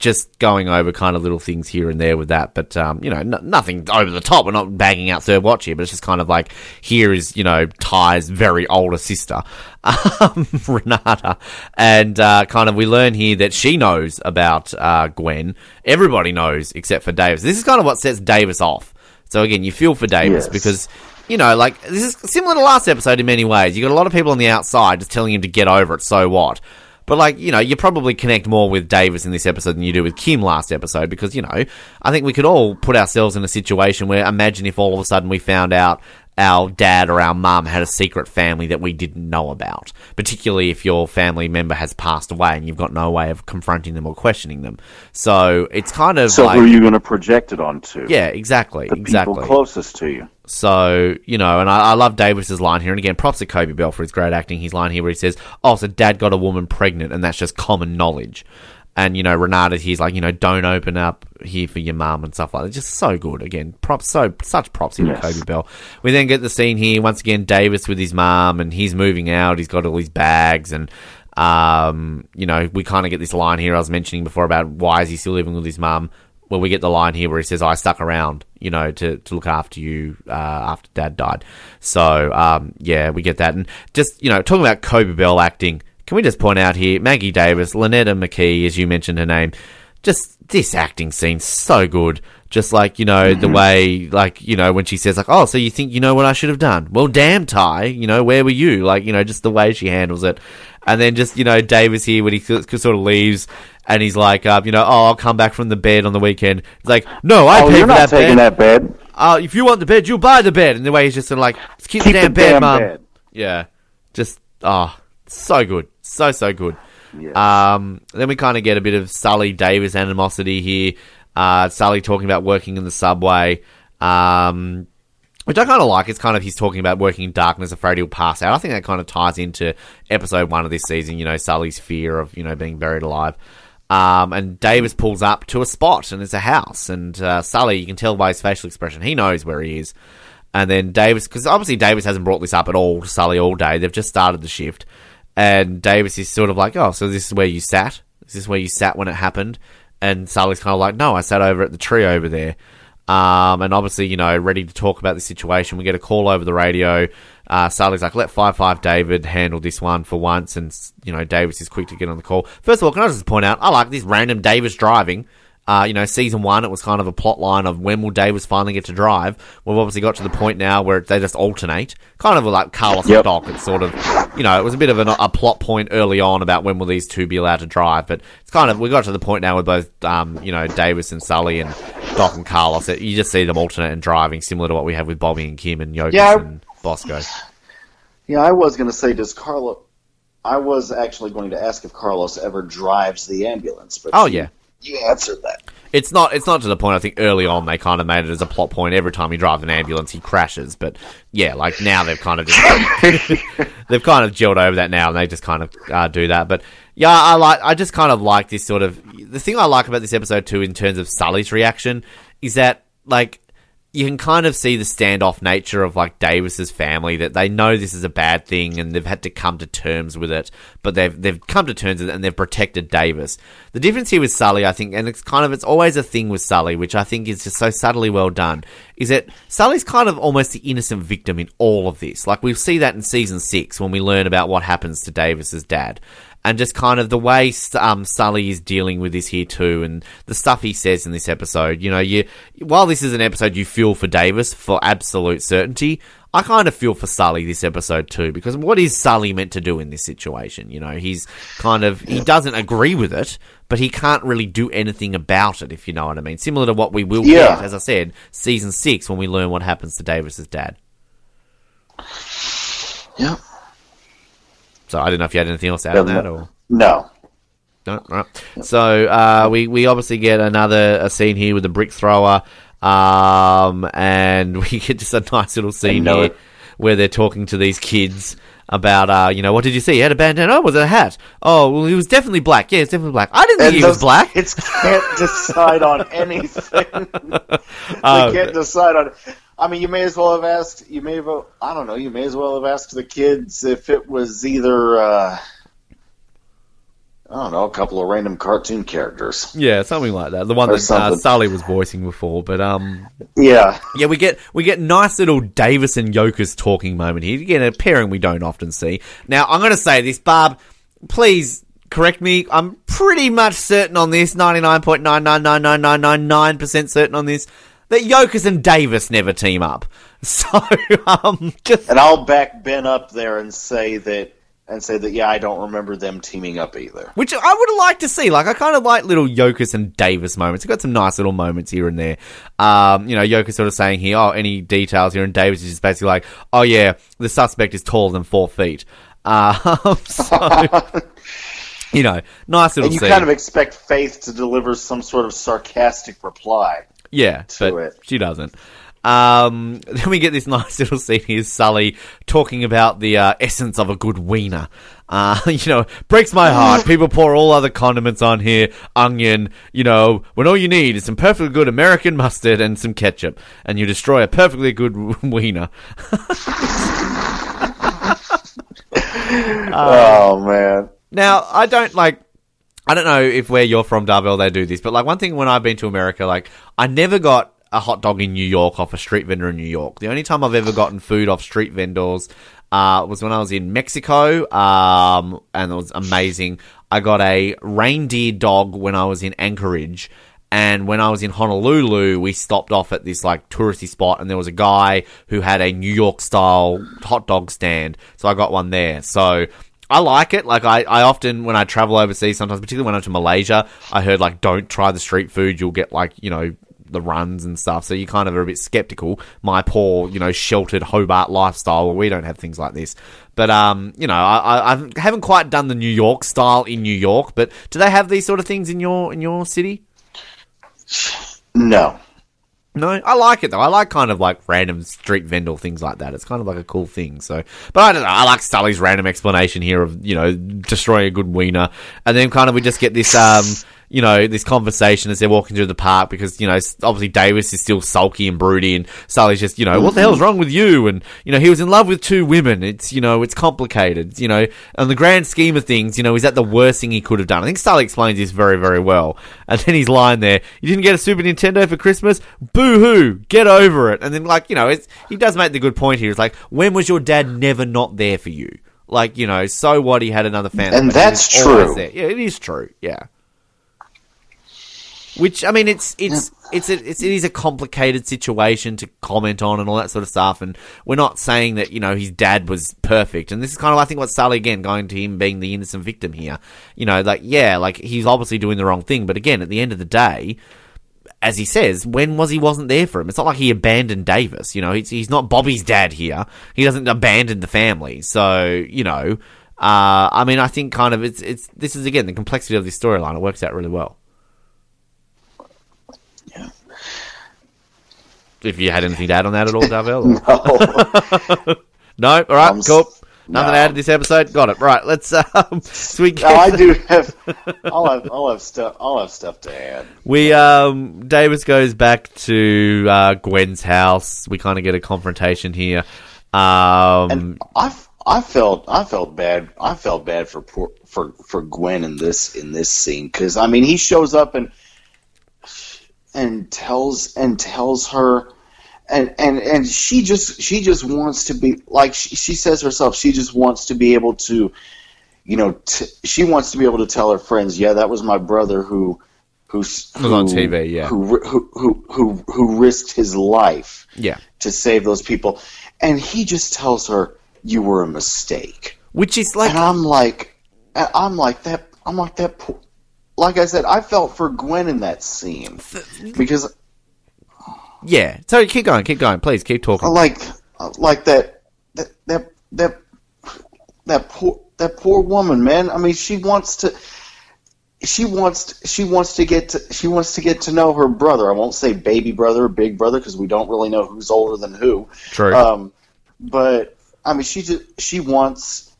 just going over kind of little things here and there with that, but um, you know, n- nothing over the top. We're not bagging out third watch here, but it's just kind of like here is you know Ty's very older sister, um, Renata, and uh, kind of we learn here that she knows about uh, Gwen. Everybody knows except for Davis. This is kind of what sets Davis off. So again, you feel for Davis Yes. because you know, like this is similar to last episode in many ways. You got a lot of people on the outside just telling him to get over it. So what? But like, you know, you probably connect more with Davis in this episode than you do with Kim last episode because you know, I think we could all put ourselves in a situation where imagine if all of a sudden we found out our dad or our mum had a secret family that we didn't know about. Particularly if your family member has passed away and you've got no way of confronting them or questioning them. So it's kind of So like, who are you going to project it onto? yeah, exactly, the exactly. people closest to you. So, you know, and I, I love Davis's line here. And again, props to Coby Bell for his great acting. His line here where he says, Oh, so dad got a woman pregnant, and that's just common knowledge. And, you know, Renata, he's like, you know, don't open up here for your mum and stuff like that. Just so good. Again, props, so, such props here Yes. to Coby Bell. We then get the scene here, once again, Davis with his mum, and he's moving out. He's got all his bags, and, um, you know, we kind of get this line here I was mentioning before about why is he still living with his mum well, we get the line here where he says, "I stuck around, you know, to, to look after you uh, after Dad died." So, um, yeah, we get that, and just you know, talking about Coby Bell acting, can we just point out here, Maggie Davis, Lynetta McKee, as you mentioned her name, just this acting scene so good. Just like you know the way, like you know when she says like, "Oh, so you think you know what I should have done?" Well, damn, Ty, you know where were you? Like you know just the way she handles it, and then just you know Davis here when he sort of leaves and he's like, uh, you know, oh, I'll come back from the bed on the weekend. He's like, no, I Oh, you're for not that taking bed. that bed. Uh, if you want the bed, you buy the bed. And the way he's just sort of like, keep, Keep the damn the bed, damn mum. bed. Yeah, just oh, so good, so so good. Yes. Um, then we kind of get a bit of Sully Davis animosity here. Uh, Sully talking about working in the subway. Um, which I kind of like. It's kind of he's talking about working in darkness, afraid he'll pass out. I think that kind of ties into episode one of this season. You know, Sully's fear of you know being buried alive. Um, and Davis pulls up to a spot, and it's a house. And uh, Sully, you can tell by his facial expression, he knows where he is. And then Davis, because obviously Davis hasn't brought this up at all to Sully all day. They've just started the shift. And Davis is sort of like, oh, so this is where you sat? This is this where you sat when it happened? And Sully's kind of like, no, I sat over at the tree over there. Um, and obviously, you know, ready to talk about the situation. We get a call over the radio. Uh, Sully's like, let 5-5 David handle this one for once. And, you know, Davis is quick to get on the call. First of all, can I just point out, I like this random Davis driving. Uh, you know, season one, it was kind of a plot line of when will Davis finally get to drive. We've obviously got to the point now where they just alternate. Kind of like Carlos Yep. and Doc. It's sort of, you know, it was a bit of an, a plot point early on about when will these two be allowed to drive. But it's kind of, we got to the point now with both, um, you know, Davis and Sully and Doc and Carlos. That you just see them alternate and driving, similar to what we have with Bobby and Kim and Yokas Yeah, and Bosco. Yeah, I was going to say, does Carlos? I was actually going to ask if Carlos ever drives the ambulance, but Oh, yeah. You answered that. It's not. It's not to the point. I think early on they kind of made it as a plot point. Every time he drives an ambulance, he crashes. But yeah, like now they've kind of just they've kind of gelled over that now, and they just kind of uh, do that. But yeah, I like. I just kind of like this sort of. The thing I like about this episode too, in terms of Sully's reaction, is that like you can kind of see the standoff nature of like Davis's family that they know this is a bad thing and they've had to come to terms with it, but they've they've come to terms with it and they've protected Davis. The difference here with Sully, I think, and it's kind of it's always a thing with Sully, which I think is just so subtly well done, is that Sully's kind of almost the innocent victim in all of this. Like we see that in season six when we learn about what happens to Davis's dad and just kind of the way um, Sully is dealing with this here too, and the stuff he says in this episode. You know, you while this is an episode you feel for Davis for absolute certainty, I kind of feel for Sully this episode too because what is Sully meant to do in this situation? You know, he's kind of he doesn't agree with it, but he can't really do anything about it. If you know what I mean, similar to what we will Yeah. get, as I said, season six when we learn what happens to Davis's dad. Yeah. So I don't know if you had anything else to add on that or. No. No, right. So uh, we we obviously get another a scene here with the brick thrower, um, and we get just a nice little scene here it. where they're talking to these kids about, uh, you know, what did you see? He had a bandana. Oh, was it a hat? Oh, well, he was definitely black. Yeah, it's definitely black. I didn't think he was black. Kids can't decide on anything. they Oh, can't decide on. I mean, you may as well have asked. You may have. I don't know. You may as well have asked the kids if it was either. Uh, I don't know, a couple of random cartoon characters. Yeah, something like that. The one that uh. Sully was voicing before, but um, Yeah, Yeah, we get we get nice little Davis and Yokas talking moment here. Again, a pairing we don't often see. Now, I'm going to say this, Barb. Please correct me. I'm pretty much certain on this, 99.9999999% certain on this, that Yokas and Davis never team up. So, um, just and I'll back Ben up there and say that and say that yeah, I don't remember them teaming up either. Which I would like to see. Like, I kind of like little Yokas and Davis moments. We've got some nice little moments here and there. Um, you know, Yokas sort of saying here, oh, any details here, and Davis is just basically like, oh, yeah, the suspect is taller than four feet. Um, so, you know, nice little And you scene. kind of expect Faith to deliver some sort of sarcastic reply. Yeah, to but it. she doesn't. Um, then we get this nice little scene here, Sully talking about the uh, essence of a good wiener. Uh, you know, breaks my heart. People pour all other condiments on here, onion, you know, when all you need is some perfectly good American mustard and some ketchup, and you destroy a perfectly good wiener. oh man. Now, I don't like. I don't know if where you're from, Darvell, they do this, but like one thing when I've been to America, like I never got a hot dog in New York off a street vendor in New York. The only time I've ever gotten food off street vendors uh, was when I was in Mexico, um, and it was amazing. I got a reindeer dog when I was in Anchorage. And when I was in Honolulu, we stopped off at this like touristy spot, and there was a guy who had a New York style hot dog stand. So I got one there. So I like it. Like I, I often when I travel overseas, sometimes particularly when I'm to Malaysia, I heard like don't try the street food. You'll get like you know the runs and stuff. So you kind of are a bit skeptical. My poor you know sheltered Hobart lifestyle where we don't have things like this. But um, you know, I, I, haven't quite done the New York style in New York. But do they have these sort of things in your in your city? No. No, I like it though. I like kind of like random street vendor things like that. It's kind of like a cool thing. So, but I don't know. I like Sully's random explanation here of you know destroying a good wiener, and then kind of we just get this um you know, this conversation as they're walking through the park because, you know, obviously Davis is still sulky and broody and Sully's just, you know, what the hell's wrong with you? And, you know, he was in love with two women. It's, you know, it's complicated, you know, on the grand scheme of things, you know, is that the worst thing he could have done? I think Sully explains this very, very well. And then he's lying there, you didn't get a Super Nintendo for Christmas? Boo hoo, get over it. And then, like, you know, it's, he does make the good point here. It's like, when was your dad never not there for you? Like, you know, so what he had another family. And that's true. Yeah, it is true. Yeah. Which I mean, it's it's it's a, it's it is a complicated situation to comment on and all that sort of stuff. And we're not saying that you know his dad was perfect. And this is kind of I think what Sully again going to him being the innocent victim here. You know, like yeah, like he's obviously doing the wrong thing. But again, at the end of the day, as he says, when was he wasn't there for him? It's not like he abandoned Davis. You know, he's, he's not Bobby's dad here. He doesn't abandon the family. So you know, uh, I mean, I think kind of it's it's this is again the complexity of this storyline. It works out really well. Yeah. If you had anything to add on that at all, Darvell? Oh, no, all right, Um, cool. Nothing to no. add to this episode. Got it. Right, let's. Um, so we no, I do have. I'll have. I'll have stuff. I'll have stuff to add. We um Davis goes back to uh, Gwen's house. We kind of get a confrontation here. Um, And I, I felt, I felt bad. I felt bad for poor, for for Gwen in this in this scene because I mean he shows up and and tells and tells her. And, and and she just she just wants to be like she, she says herself she just wants to be able to you know t- she wants to be able to tell her friends yeah that was my brother who who who on TV, yeah. who who who who, who risked his life yeah, to save those people. And he just tells her, "You were a mistake." which is like And I'm like, I'm like that. I'm like that. po- Like I said, I felt for Gwen in that scene because, yeah. So keep going, keep going, please keep talking. like, like that, that, that, that, that poor, that poor woman, man. I mean, she wants to. She wants she wants to get to she wants to get to know her brother. I won't say baby brother or big brother because we don't really know who's older than who. True. Um, but I mean, she just she wants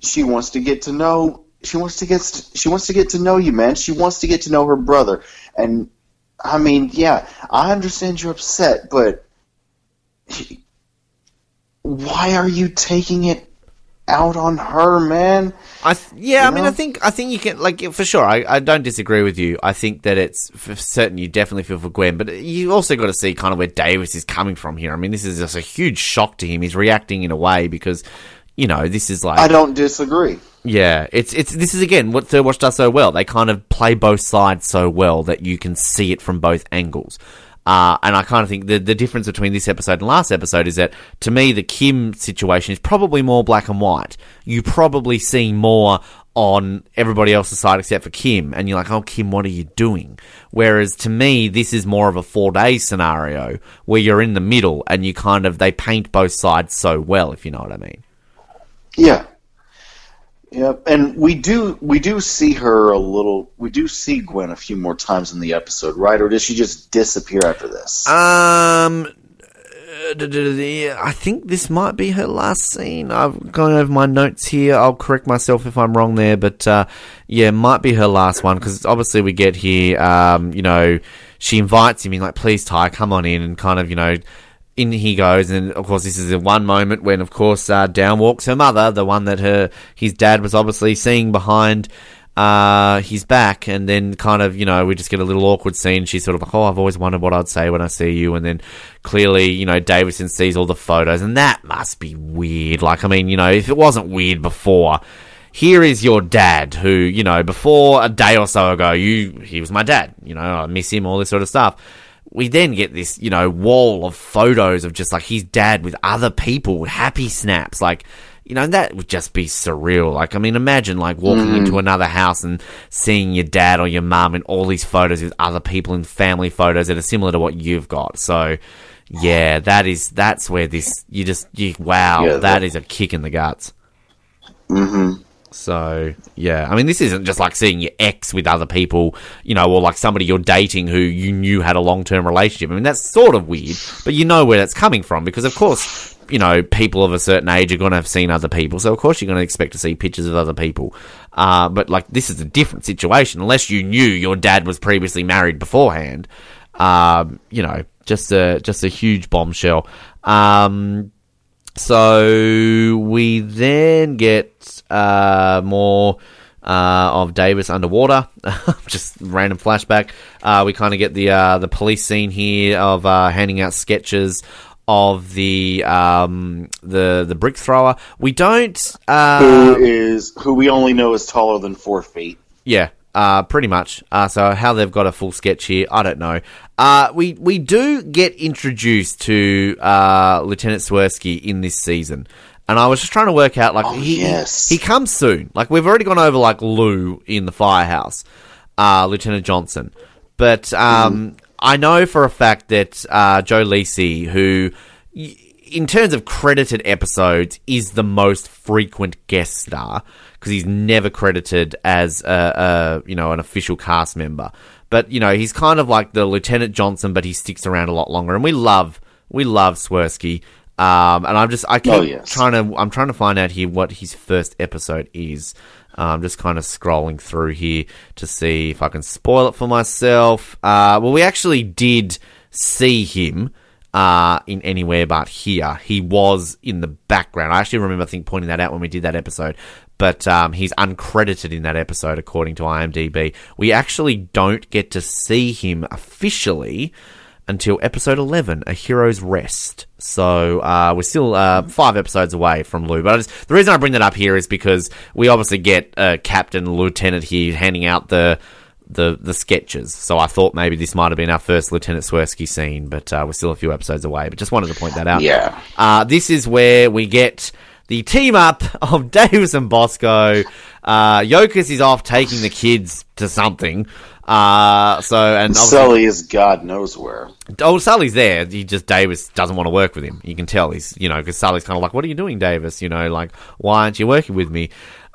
she wants to get to know she wants to get she wants to get to know you, man. She wants to get to know her brother, and I mean, yeah, I understand you're upset, but she- why are you taking it out on her, man? I th- yeah, I You mean. I think I think you can like for sure. I, I don't disagree with you. I think that it's for certain you definitely feel for Gwen, but you also got to see kind of where Davis is coming from here. I mean, this is just a huge shock to him. He's reacting in a way because you know this is like I don't disagree. Yeah, it's it's this is again what Third Watch does so well. They kind of play both sides so well that you can see it from both angles. Uh, and I kind of think the the difference between this episode and last episode is that to me the Kim situation is probably more black and white. You probably see more on everybody else's side except for Kim, and you're like, oh Kim, what are you doing? Whereas to me, this is more of a four day scenario where you're in the middle and you kind of they paint both sides so well, if you know what I mean. Yeah. Yep, and we do we do see her a little. We do see Gwen a few more times in the episode, right? Or does she just disappear after this? Um, I think this might be her last scene. I've gone over my notes here. I'll correct myself if I'm wrong there, but uh, yeah, might be her last one because obviously we get here. Um, you know, she invites him in, like, please, Ty, come on in, and kind of, you know. In he goes, and of course, this is the one moment when, of course, uh, down walks her mother, the one that her his dad was obviously seeing behind uh, his back, and then kind of, you know, we just get a little awkward scene. She's sort of like, oh, I've always wondered what I'd say when I see you. And then clearly, you know, Davison sees all the photos, and that must be weird. Like, I mean, you know, if it wasn't weird before, here is your dad who, you know, before a day or so ago, you, he was my dad, you know, I miss him, all this sort of stuff. We then get this, you know, wall of photos of just like his dad with other people, happy snaps, like, you know, that would just be surreal. Like, I mean, imagine like walking into another house and seeing your dad or your mum in all these photos with other people in family photos that are similar to what you've got. So, yeah, that is that's where this you just you wow, Yeah, that that- is a kick in the guts. mm-hmm. So yeah, I mean, this isn't just like seeing your ex with other people, you know, or like somebody you're dating who you knew had a long term relationship. I mean, that's sort of weird, but you know where that's coming from because, of course, you know, people of a certain age are going to have seen other people. So, of course, you're going to expect to see pictures of other people. Uh, but, like, this is a different situation. Unless you knew your dad was previously married beforehand, um, you know, just a, just a huge bombshell. Um, so we then get uh, more uh, of Davis underwater. Just random flashback. Uh, we kind of get the uh, the police scene here of uh, handing out sketches of the um, the the brick thrower. We don't. Uh, who is who we only know is taller than four feet. Yeah, uh, pretty much. Uh, so how they've got a full sketch here, I don't know. Uh, we we do get introduced to uh, Lieutenant Swersky in this season, and I was just trying to work out like Oh, he yes. he comes soon. Like we've already gone over like Lou in the firehouse, uh, Lieutenant Johnson, but um, I know for a fact that uh, Joe Lisi, who in terms of credited episodes, is the most frequent guest star because he's never credited as a, a you know an official cast member. But you know he's kind of like the Lieutenant Johnson, but he sticks around a lot longer, and we love we love Swersky. Um, and I'm just I keep Oh, yes. trying to I'm trying to find out here what his first episode is. Uh, I'm just kind of scrolling through here to see if I can spoil it for myself. Uh, well, we actually did see him uh, in anywhere but here. He was in the background. I actually remember, I think, pointing that out when we did that episode. But um, he's uncredited in that episode, according to IMDb. We actually don't get to see him officially until episode 11, A Hero's Rest. So uh, we're still uh, five episodes away from Lou. But I just, the reason I bring that up here is because we obviously get a captain, lieutenant here handing out the the the sketches. So I thought maybe this might have been our first Lieutenant Swersky scene, but uh, we're still a few episodes away. But just wanted to point that out. Yeah. Uh, this is where we get the team up of Davis and Bosco. Uh, Yokas is off taking the kids to something. Uh, so and Sully is God knows where. Oh, Sully's there. He just Davis doesn't want to work with him. You can tell he's you know because Sully's kind of like, "What are you doing, Davis? You know, like why aren't you working with me?"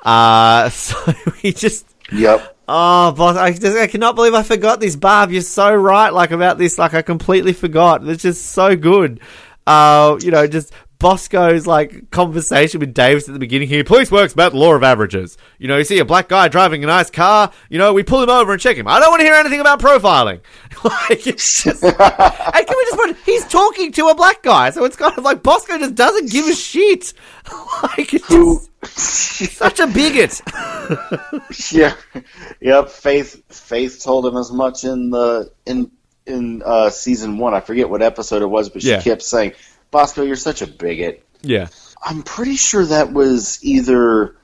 Uh, so he just Yep. oh, boss, I just I cannot believe I forgot this, Barb. You're so right, like about this. Like I completely forgot. It's just so good. Uh, you know, just. Bosco's like conversation with Davis at the beginning here. Police works about the law of averages. You know, you see a black guy driving a nice car. You know, we pull him over and check him. I don't want to hear anything about profiling. like it's just and can we just put he's talking to a black guy, so it's kind of like Bosco just doesn't give a shit. like it's just such a bigot. yeah. Yep. Faith. Faith told him as much in the in in uh, season one. I forget what episode it was, but she Yeah. kept saying, "Bosco, you're such a bigot." Yeah. I'm pretty sure that was either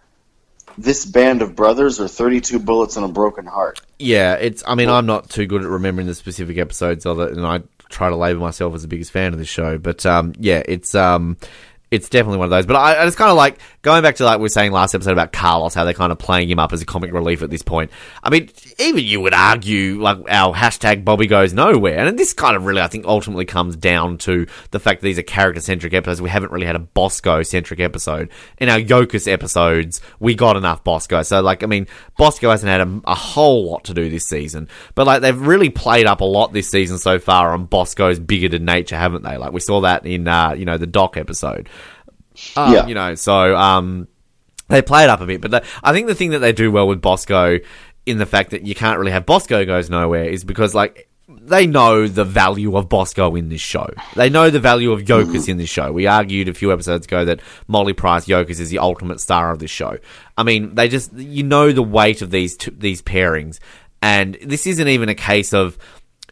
this band of brothers or 32 bullets and a broken heart. Yeah, it's. I mean, I'm not too good at remembering the specific episodes of it, and I try to label myself as the biggest fan of this show. But um, yeah, it's um, it's definitely one of those. But I, I just kind of like going back to like we were saying last episode about Carlos, how they're kind of playing him up as a comic relief at this point. I mean, even you would argue like our hashtag Bobby goes nowhere, and this kind of really, I think, ultimately comes down to the fact that these are character centric episodes. We haven't really had a Bosco centric episode in our Yokas episodes. We got enough Bosco, so like, I mean, Bosco hasn't had a, a whole lot to do this season, but like they've really played up a lot this season so far on Bosco's bigoted nature, haven't they? Like we saw that in uh, you know the Doc episode. Um, Yeah. You know, so um, they play it up a bit, but I think the thing that they do well with Bosco, in the fact that you can't really have Bosco goes nowhere, is because like they know the value of Bosco in this show. They know the value of Yokas in this show. We argued a few episodes ago that Molly Price Yokas is the ultimate star of this show. I mean, they just you know the weight of these these pairings, and this isn't even a case of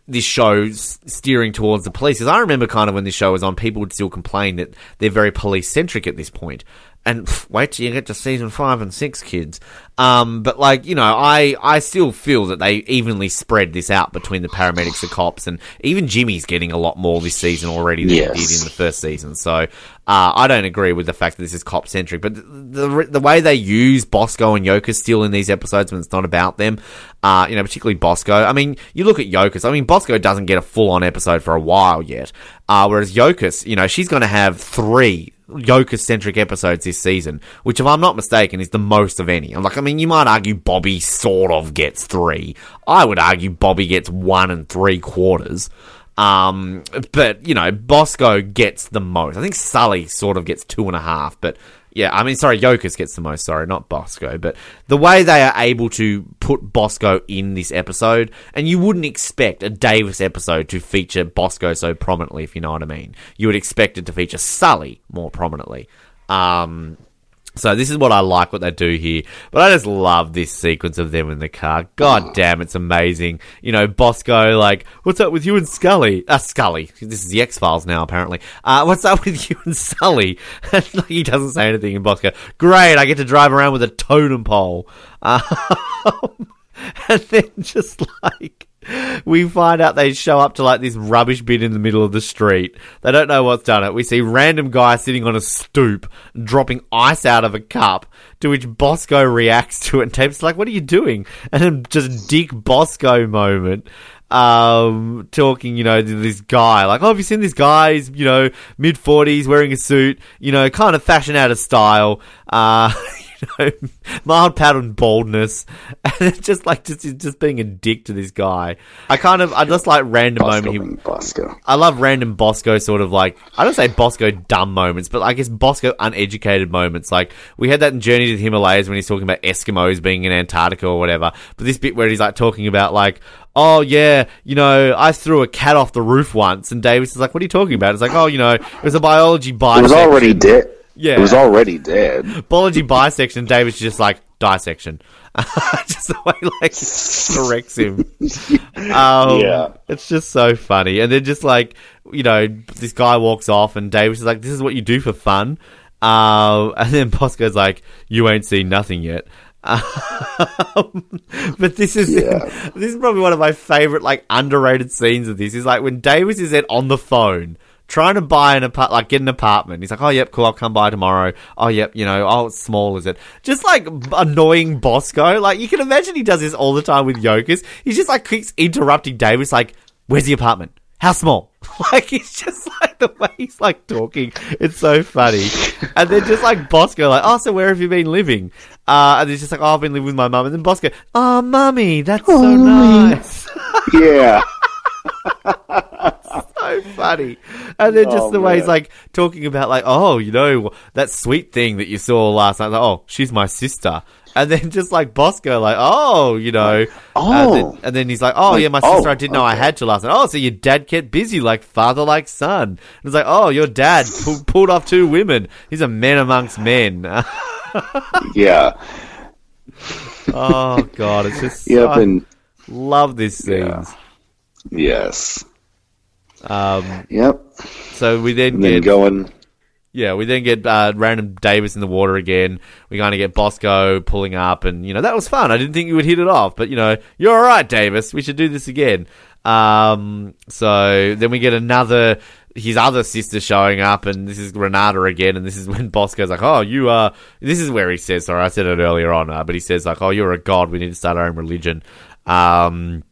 this show's steering towards the police. As I remember, kind of when this show was on, people would still complain that they're very police centric at this point. And pff, wait till you get to season five and six, kids. Um, but like you know, I I still feel that they evenly spread this out between the paramedics, the cops, and even Jimmy's getting a lot more this season already than Yes. he did in the first season. So uh, I don't agree with the fact that this is cop centric, but the, the the way they use Bosco and Yokas still in these episodes when it's not about them, uh, you know, particularly Bosco. I mean, you look at Yokas. I mean, Bosco doesn't get a full on episode for a while yet, uh, whereas Yokas, you know, she's going to have three. Yokas centric episodes this season, which, if I'm not mistaken, is the most of any. I'm like, I mean, you might argue Bobby sort of gets three. I would argue Bobby gets one and three quarters. Um, but you know, Bosco gets the most. I think Sully sort of gets two and a half, but yeah, I mean, sorry, Yokas gets the most. Sorry, not Bosco, but the way they are able to put Bosco in this episode, and you wouldn't expect a Davis episode to feature Bosco so prominently, if you know what I mean. You would expect it to feature Sully more prominently. Um, so this is what I like what they do here. But I just love this sequence of them in the car. God damn, it's amazing. You know, Bosco, like, what's up with you and Scully? Uh, Scully. This is the X-Files now, apparently. Uh, what's up with you and Sully? he doesn't say anything in Bosco. Great, I get to drive around with a totem pole. Um, and then just like, we find out they show up to like this rubbish bin in the middle of the street. They don't know what's done it. We see random guy sitting on a stoop, dropping ice out of a cup, to which Bosco reacts to it and Tape's like, what are you doing? And then just Dick Bosco moment um, talking, you know, to this guy. Like, oh, have you seen this guy? He's, you know, mid 40s, wearing a suit, you know, kind of fashion out of style. Uh, you know, mild pattern baldness, and it's just like just just being a dick to this guy. I kind of I just like random Bosco moment. He, Bosco. I love random Bosco sort of like I don't say Bosco dumb moments, but I guess Bosco uneducated moments. Like we had that in Journey to the Himalayas when he's talking about Eskimos being in Antarctica or whatever. But this bit where he's like talking about like. Oh yeah, you know, I threw a cat off the roof once, and Davis is like, "What are you talking about?" It's like, "Oh, you know, it was a biology It bisection." was already dead. Yeah. It was already dead. biology bisection. David's just like dissection, just the way like corrects him. Um, Yeah. it's just so funny. And then just like you know, this guy walks off, and Davis is like, "This is what you do for fun." Uh, and then Bosco's like, "You ain't seen nothing yet." Um, but this is Yeah. this is probably one of my favorite like underrated scenes of this. Is like when Davis is at on the phone trying to buy an apart, like get an apartment. He's like, "Oh, yep, cool, I'll come by tomorrow." Oh, yep, you know, oh, it's small, is it? Just like annoying Bosco. Like you can imagine he does this all the time with Yokas. He's just like keeps interrupting Davis. Like, "Where's the apartment? How small?" Like he's just like the way he's like talking. It's so funny. And then just like Bosco, like, "Oh, so where have you been living?" Uh, and he's just like, "Oh, I've been living with my mum." And then Bosco, "Oh, mummy, that's so nice." Yeah. so funny. And then just Oh, the way he's like talking about like, oh, you know, that sweet thing that you saw last night. Like, oh, she's my sister. And then just like Bosco, like, oh, you know. Oh. And then, and then he's like, oh, Like, yeah, my sister, oh, I didn't know I had to last night. Oh, so your dad kept busy like father, like son. And it's like, oh, your dad pu- pulled off two women. He's a man amongst men. Yeah. oh, God. It's just, Yep. I And love this scene. Yeah. yes. Um, Yep. so we then And then get. going. Yeah, we then get uh, random Davis in the water again. We kind of get Bosco pulling up, and you know that was fun. I didn't think you would hit it off, but you know you're all right, Davis. We should do this again. Um, so then we get another his other sister showing up, and this is Renata again, and this is when Bosco's like, "Oh, you are." This is where he says, "Sorry, I said it earlier on," uh, but he says like, "Oh, you're a god. We need to start our own religion." Um,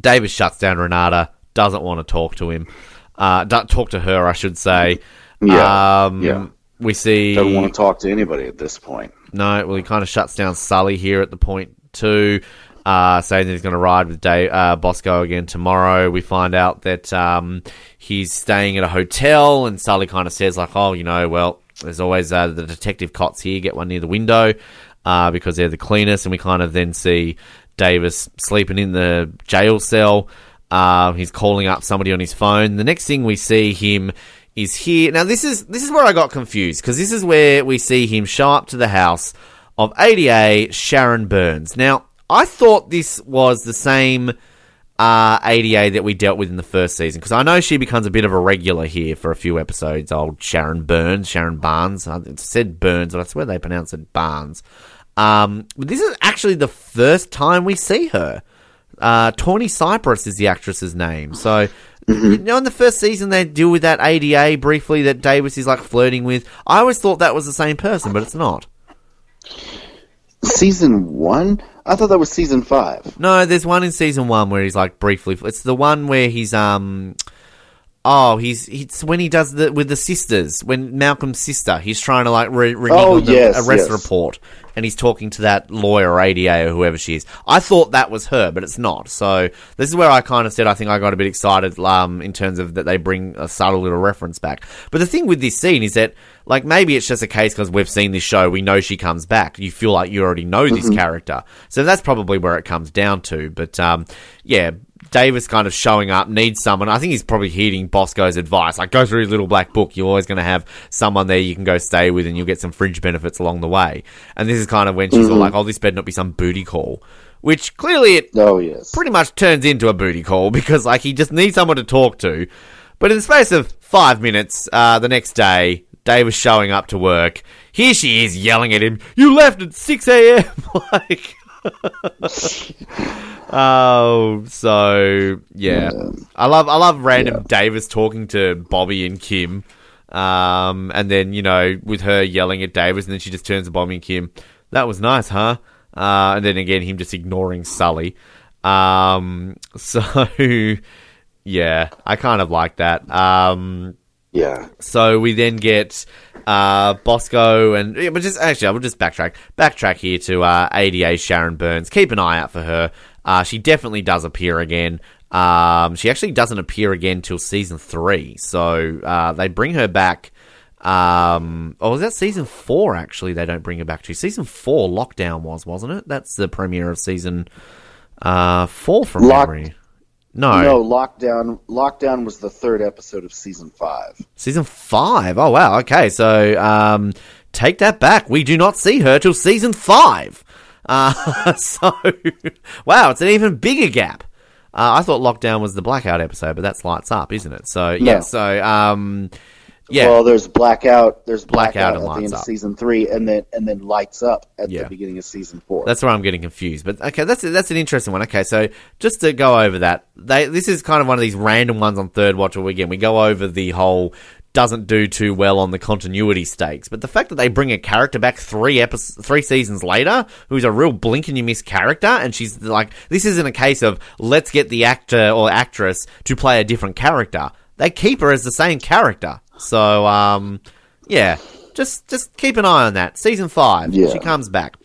Davis shuts down Renata, doesn't want to talk to him, uh, don't talk to her, I should say. Yeah, Um, yeah. We see. Don't want to talk to anybody at this point. No, well, he kind of shuts down Sully here at the point too, uh, saying that he's going to ride with Dave, uh, Bosco again tomorrow. We find out that um, he's staying at a hotel, and Sully kind of says like, "Oh, you know, well, there's always uh, the detective cots here. Get one near the window uh, because they're the cleanest." And we kind of then see Davis sleeping in the jail cell. Uh, he's calling up somebody on his phone. The next thing we see him is here. Now this is this is where I got confused because this is where we see him show up to the house of ADA Sharon Burns. Now I thought this was the same uh, ADA that we dealt with in the first season because I know she becomes a bit of a regular here for a few episodes. Old Sharon Burns, Sharon Barnes. I said Burns, but I swear they pronounce it Barnes. Um, this is actually the first time we see her. Uh, Tawny Cypress is the actress's name. So, you know, in the first season, they deal with that ADA briefly that Davis is like flirting with. I always thought that was the same person, but it's not. Season one? I thought that was season five. No, there's one in season one where he's like briefly. It's the one where he's um. Oh, he's it's when he does the with the sisters when Malcolm's sister. He's trying to like re- renege Oh, the yes, arrest yes. report, and he's talking to that lawyer ADA or whoever she is. I thought that was her, but it's not. So this is where I kind of said I think I got a bit excited um, in terms of that they bring a subtle little reference back. But the thing with this scene is that like maybe it's just a case because we've seen this show, we know she comes back. You feel like you already know this character, so that's probably where it comes down to. But um, yeah. Davis kind of showing up, needs someone. I think he's probably heeding Bosco's advice. Like, go through his little black book. You're always going to have someone there you can go stay with and you'll get some fringe benefits along the way. And this is kind of when she's all like, oh, this better not be some booty call. Which clearly it Oh yes. pretty much turns into a booty call because, like, he just needs someone to talk to. But in the space of five minutes, uh, the next day, Davis showing up to work. Here she is yelling at him, You left at 6 a.m. like. Oh, so yeah. I love I love random Davis talking to Bobby and Kim, um, and then you know with her yelling at Davis, and then she just turns to Bobby and Kim. That was nice, huh? Uh, and then again him just ignoring Sully. Um, so yeah, I kind of like that. Um, Yeah. so we then get uh, Bosco and yeah, but just actually, I will just backtrack backtrack here to uh, ADA Sharon Burns. Keep an eye out for her. Uh, she definitely does appear again. Um, she actually doesn't appear again till season three, so uh, they bring her back. Um, oh, was that season four? Actually, they don't bring her back to season four. Lockdown was, wasn't it? That's the premiere of season uh, four from Lock- memory. No, No, lockdown. Lockdown was the third episode of season five. Season five. Oh wow. Okay, so um, take that back. We do not see her till season five. Uh, so wow, it's an even bigger gap. Uh, I thought Lockdown was the blackout episode, but that's Lights Up, isn't it? So yeah. No. So um, yeah. Well, there's blackout. There's Blackout blackout, at the end Up. of season three, and then and then lights up at Yeah. the beginning of season four. That's where I'm getting confused. But okay, that's that's an interesting one. Okay, so just to go over that, they this is kind of one of these random ones on third watch where again we go over the whole doesn't do too well on the continuity stakes. But the fact that they bring a character back three episodes, three seasons later, who's a real blink and you miss character, and she's like, this isn't a case of let's get the actor or actress to play a different character. They keep her as the same character. So um, yeah, just just keep an eye on that. Season five, Yeah. she comes back.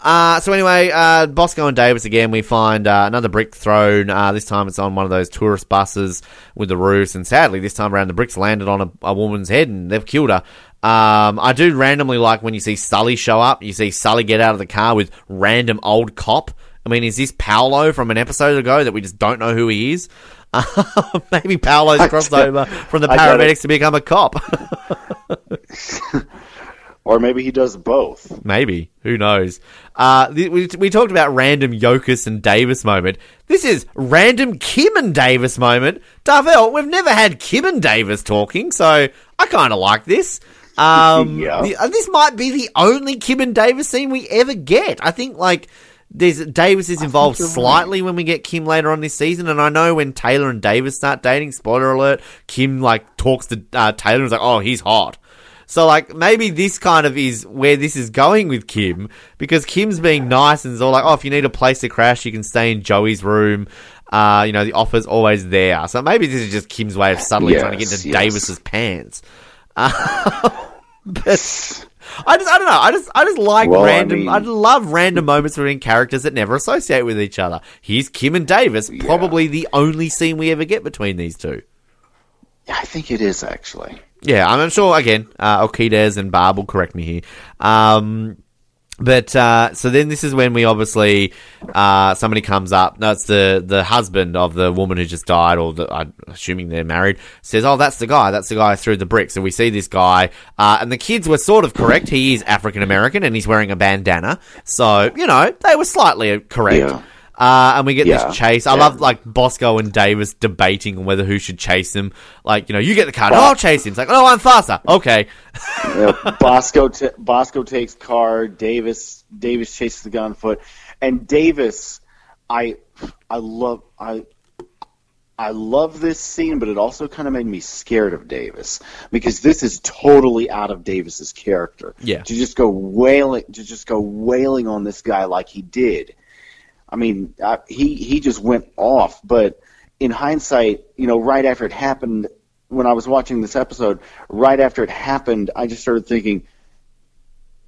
Uh, so anyway, uh, Bosco and Davis again. We find uh, another brick thrown. Uh, this time it's on one of those tourist buses with the roofs, and sadly, this time around the bricks landed on a, a woman's head and they've killed her. Um, I do randomly like when you see Sully show up. You see Sully get out of the car with random old cop. I mean, is this Paolo from an episode ago that we just don't know who he is? Uh, maybe Paolo's crossed over from the I got it. paramedics to become a cop. or maybe he does both. Maybe. Who knows? Uh, we, we talked about random Yokas and Davis moment. This is random Kim and Davis moment. Darvell, we've never had Kim and Davis talking, so I kind of like this. Um, Yeah. uh, this might be the only Kim and Davis scene we ever get. I think, like, there's Davis is involved you're right. slightly when we get Kim later on this season, and I know when Taylor and Davis start dating, spoiler alert, Kim, like, talks to uh, Taylor and is like, oh, he's hot. So like maybe this kind of is where this is going with Kim because Kim's being nice and is all like, oh, if you need a place to crash, you can stay in Joey's room. Uh, you know, the offer's always there. So maybe this is just Kim's way of subtly trying to get into yes. Davis's pants. Uh, but I just, I don't know. I just, I just like Well, random. I, mean- love random moments between characters that never associate with each other. Here's Kim and Davis, probably the only scene we ever get between these two. Yeah, I think it is actually. Yeah, I'm sure. Again, uh, Alcides and Barb will correct me here. Um, but uh, so then this is when we obviously uh, somebody comes up. No, it's the the husband of the woman who just died, or the, I'm assuming they're married. Says, "Oh, that's the guy. That's the guy threw the bricks." And we see this guy, uh, and the kids were sort of correct. He is African American, and he's wearing a bandana. So you know they were slightly correct. Yeah. Uh, and we get Yeah. this chase. I Yeah. love like Bosco and Davis debating on whether who should chase him. Like, you know, you get the car, no, I'll chase him. It's like, oh, I'm faster. Okay. Know, Bosco t- Bosco takes car. Davis Davis chases the guy on foot, and Davis, I I love I. I love this scene, but it also kind of made me scared of Davis because this is totally out of Davis's character. Yeah. to just go wailing, to just go wailing on this guy like he did. I mean, I, he he just went off. But in hindsight, you know, right after it happened, when I was watching this episode, right after it happened, I just started thinking,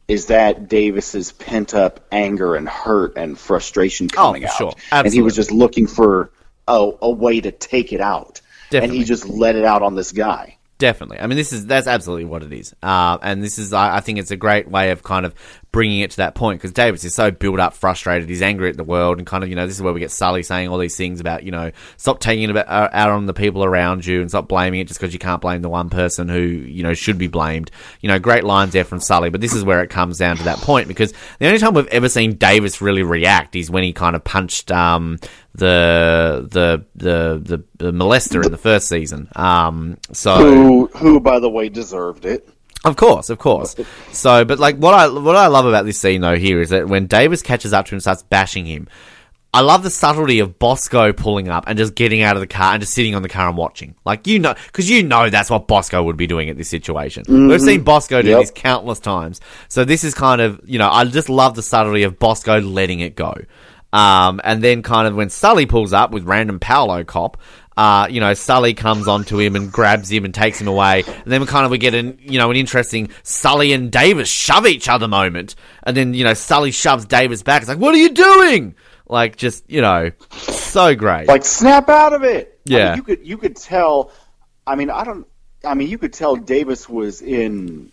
is that Davis's pent up anger and hurt and frustration coming Oh, out? sure. And he was just looking for a, a way to take it out. And he just let it out on this guy. Definitely. I mean, this is that's absolutely what it is. Uh, and this is, I, I think, it's a great way of kind of bringing it to that point because Davis is so built up, frustrated. He's angry at the world, and kind of, you know, this is where we get Sully saying all these things about, you know, stop taking it about, uh, out on the people around you and stop blaming it just because you can't blame the one person who, you know, should be blamed. You know, great lines there from Sully, but this is where it comes down to that point because the only time we've ever seen Davis really react is when he kind of punched um, the, the the the the molester in the first season. Um, so Who, who, by the way, deserved it. of course, of course. So, but like what I what I love about this scene though here is that when Davis catches up to him and starts bashing him, I love the subtlety of Bosco pulling up and just getting out of the car and just sitting on the car and watching. Like you know, because you know that's what Bosco would be doing at this situation. We've seen Bosco do Yep. this countless times. So this is kind of you know I just love the subtlety of Bosco letting it go. Um, and then kind of when Sully pulls up with random Paolo cop, uh, you know, Sully comes onto him and grabs him and takes him away. And then we kind of we get an you know an interesting Sully and Davis shove each other moment. And then you know Sully shoves Davis back. It's like, what are you doing? Like just you know, so great. Like snap out of it. I mean, Yeah. you could you could tell. I mean, I don't. I mean, you could tell Davis was in.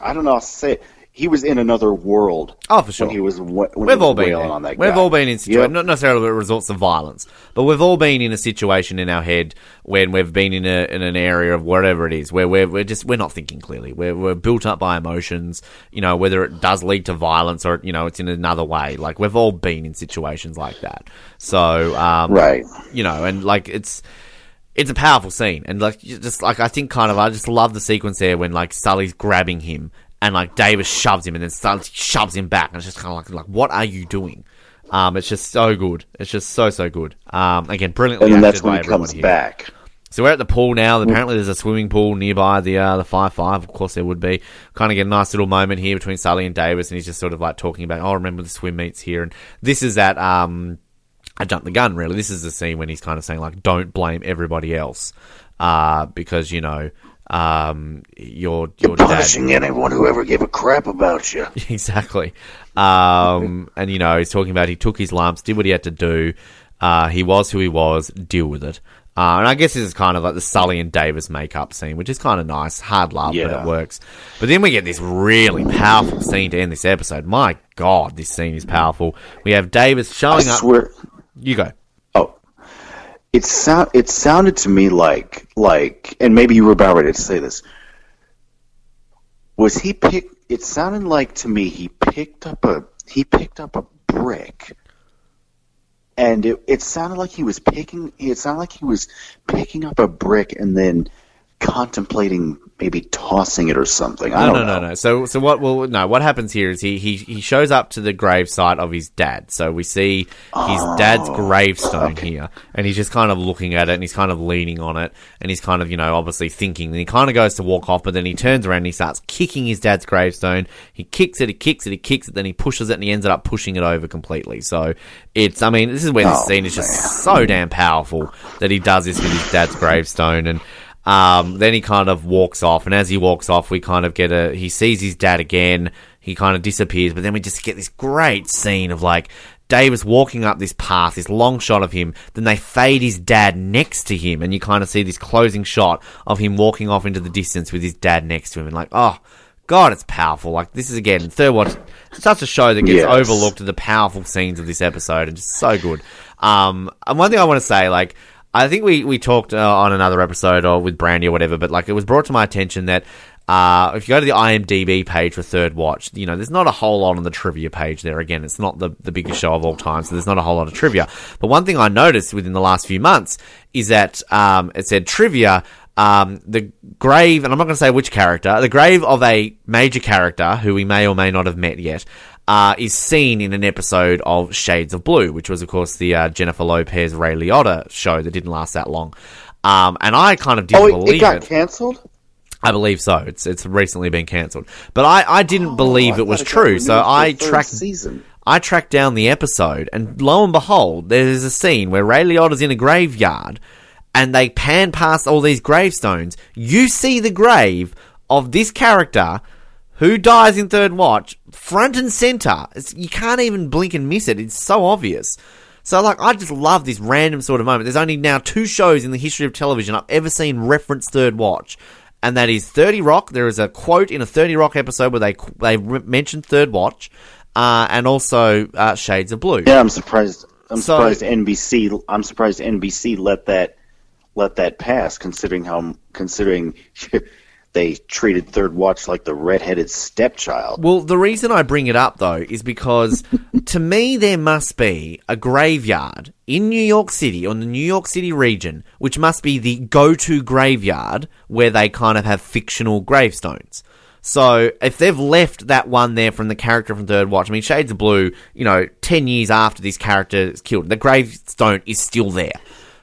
I don't know. to say it. He was in another world. Oh, for sure. When he was when We've was all been on that We've guy. all been in situations, Yep. not necessarily where results to violence, but we've all been in a situation in our head when we've been in a in an area of whatever it is where we're we're just we're not thinking clearly. We're we're built up by emotions. You know, whether it does lead to violence or you know it's in another way. Like we've all been in situations like that. So um, Right. you know, and like it's it's a powerful scene, and like just like I think kind of I just love the sequence there when like Sully's grabbing him and like Davis shoves him, and then Sully shoves him back, and it's just kind of like like what are you doing? Um, it's just so good. It's just so so good. Um, again, brilliantly And acted that's when by he comes here. back. So we're at the pool now. Apparently, there's a swimming pool nearby the uh, the five five. Of course, there would be. Kind of get a nice little moment here between Sully and Davis, and he's just sort of like talking about, oh, remember the swim meets here, and this is that um, I jumped the gun. Really, this is the scene when he's kind of saying like, don't blame everybody else, uh, because you know. Um, your your dad Punishing anyone who ever gave a crap about you. exactly. Um, and you know, he's talking about he took his lumps, did what he had to do. Uh, he was who he was. Deal with it. Uh, and I guess this is kind of like the Sully and Davis makeup scene, which is kind of nice. Hard love, but it works. But then we get this really powerful scene to end this episode. My God, this scene is powerful. We have Davis I showing up. swear. You go. It sound it sounded to me like like, and maybe you were about ready to say this. Was he pick? It sounded like to me he picked up a he picked up a brick, and it it sounded like he was picking. It sounded like he was picking up a brick and then contemplating maybe tossing it or something. I No, don't no, know. no, no. So, so what? Well, no. What happens here is he he he shows up to the gravesite of his dad. So we see his dad's oh. gravestone here, and he's just kind of looking at it, and he's kind of leaning on it, and he's kind of you know obviously thinking. And he kind of goes to walk off, but then he turns around and he starts kicking his dad's gravestone. He kicks it, he kicks it, he kicks it, then he pushes it, and he ends up pushing it over completely. So it's, I mean, this is where this Oh, scene is just so damn powerful that he does this with his dad's gravestone, and um, then he kind of walks off, and as he walks off, we kind of get a. He sees his dad again. He kind of disappears, but then we just get this great scene of like Davis walking up this path, this long shot of him. Then they fade his dad next to him, and you kind of see this closing shot of him walking off into the distance with his dad next to him, and like, oh. God, it's powerful. Like this is again third watch, such a show that gets Yes. overlooked the powerful scenes of this episode, and just so good. Um, and one thing I want to say, like, I think we we talked uh, on another episode or with Brandy or whatever, but like it was brought to my attention that. Uh, if you go to the IMDb page for Third Watch, you know, there's not a whole lot on the trivia page there. Again, it's not the, the biggest show of all time, so there's not a whole lot of trivia. But one thing I noticed within the last few months is that um, it said trivia um, the grave, and I'm not going to say which character, the grave of a major character who we may or may not have met yet, uh, is seen in an episode of Shades of Blue, which was, of course, the uh, Jennifer Lopez Ray Liotta show that didn't last that long. Um, and I kind of didn't Oh, it, believe it got it. canceled. I believe so. It's it's recently been cancelled, but I, I didn't believe Oh, I it was true. So I tracked season. I tracked down the episode, and lo and behold, there's a scene where Ray Liotta's in a graveyard, and they pan past all these gravestones, you see the grave of this character who dies in Third Watch front and center. It's, you can't even blink and miss it. It's so obvious. So, like, I just love this random sort of moment. There's only now two shows in the history of television I've ever seen reference Third Watch, and that is 30 Rock. There is a quote in a 30 Rock episode where they they re- mention Third Watch, uh, and also uh, Shades of Blue. Yeah, I'm surprised. I'm So- surprised NBC. I'm surprised NBC let that let that pass, considering how considering they treated Third Watch like the redheaded stepchild. Well, the reason I bring it up though is because to me there must be a graveyard in New York City or in the New York City region, which must be the go-to graveyard where they kind of have fictional gravestones. So if they've left that one there from the character from Third Watch, I mean Shades of Blue, you know, ten years after this character is killed, the gravestone is still there.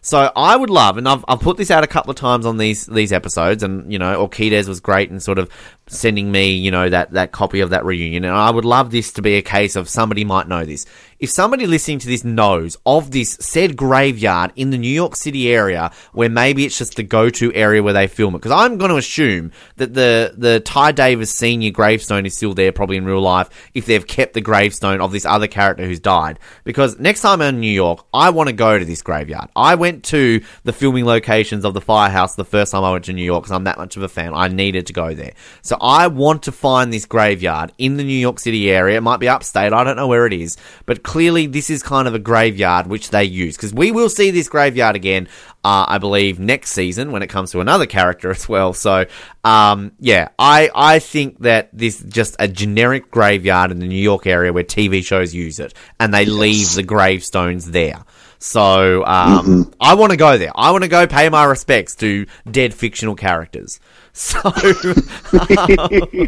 So I would love, and I've, I've put this out a couple of times on these these episodes, and you know, Orquidez was great in sort of sending me, you know, that that copy of that reunion, and I would love this to be a case of somebody might know this. If somebody listening to this knows of this said graveyard in the New York City area, where maybe it's just the go to area where they film it, because I'm going to assume that the the Ty Davis senior gravestone is still there, probably in real life, if they've kept the gravestone of this other character who's died. Because next time I'm in New York, I want to go to this graveyard. I went to the filming locations of the firehouse the first time I went to New York because I'm that much of a fan. I needed to go there. So I want to find this graveyard in the New York City area. It might be upstate. I don't know where it is. But clearly this is kind of a graveyard which they use because we will see this graveyard again, uh, I believe, next season when it comes to another character as well. So, um, yeah, I, I think that this is just a generic graveyard in the New York area where TV shows use it and they leave the gravestones there. So um, I want to go there. I want to go pay my respects to dead fictional characters. So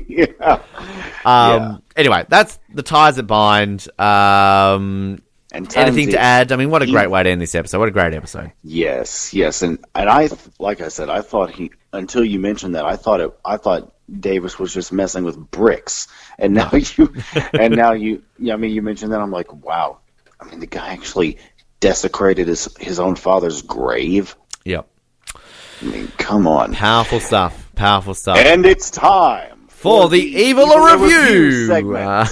yeah. um, anyway, that's the Tys that bind. Um, And anything to add? I mean, what a great way to end this episode. What a great episode. Yes, yes, and and I like I said, I thought he until you mentioned that, I thought it, I thought Davis was just messing with bricks, and now you, and now you, yeah, I mean, you mentioned that, I'm like, wow, I mean, the guy actually desecrated his his own father's grave. Yep. I mean, come on. Powerful stuff. Powerful stuff. And it's time For the Evil Review. segment, Uh,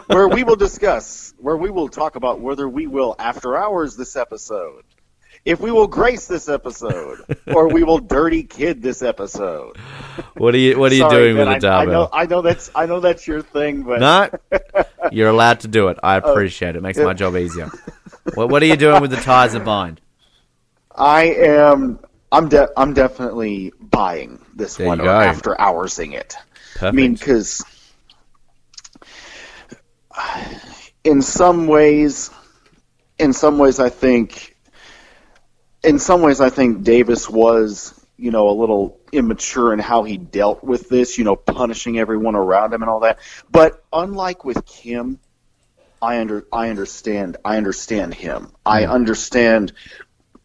where we will discuss, where we will talk about whether we will after hours this episode, if we will grace this episode, or we will dirty kid this episode. what are you What are you Sorry, doing Ben, with the I, I know. I know that's, I know that's your thing, but No, you're allowed to do it. I appreciate it. Makes my job easier. What What are you doing with the Tys that bind? I am, I'm, de- I'm definitely buying this There one you or go. after hoursing it. Perfect. I mean, because in some ways, in some ways, I think, in some ways, I think Davis was, you know, a little immature in how he dealt with this, you know, punishing everyone around him and all that. But unlike with Kim, I under, I understand, I understand him. I understand,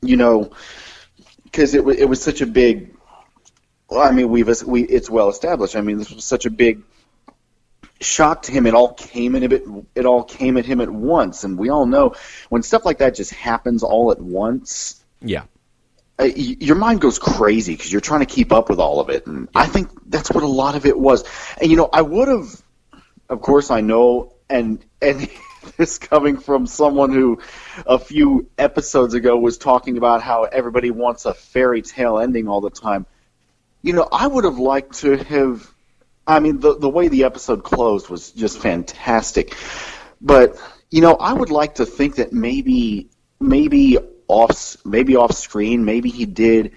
you know, because it was, it was such a big. Well, I mean, we've we it's well established. I mean, this was such a big shock to him. It all came in a bit. It all came at him at once, and we all know when stuff like that just happens all at once. Yeah. Uh, your mind goes crazy because you're trying to keep up with all of it, and I think that's what a lot of it was. And you know, I would have, of course, I know, and and this coming from someone who a few episodes ago was talking about how everybody wants a fairy tale ending all the time. You know, I would have liked to have. I mean, the the way the episode closed was just fantastic, but you know, I would like to think that maybe maybe off maybe off screen, maybe he did.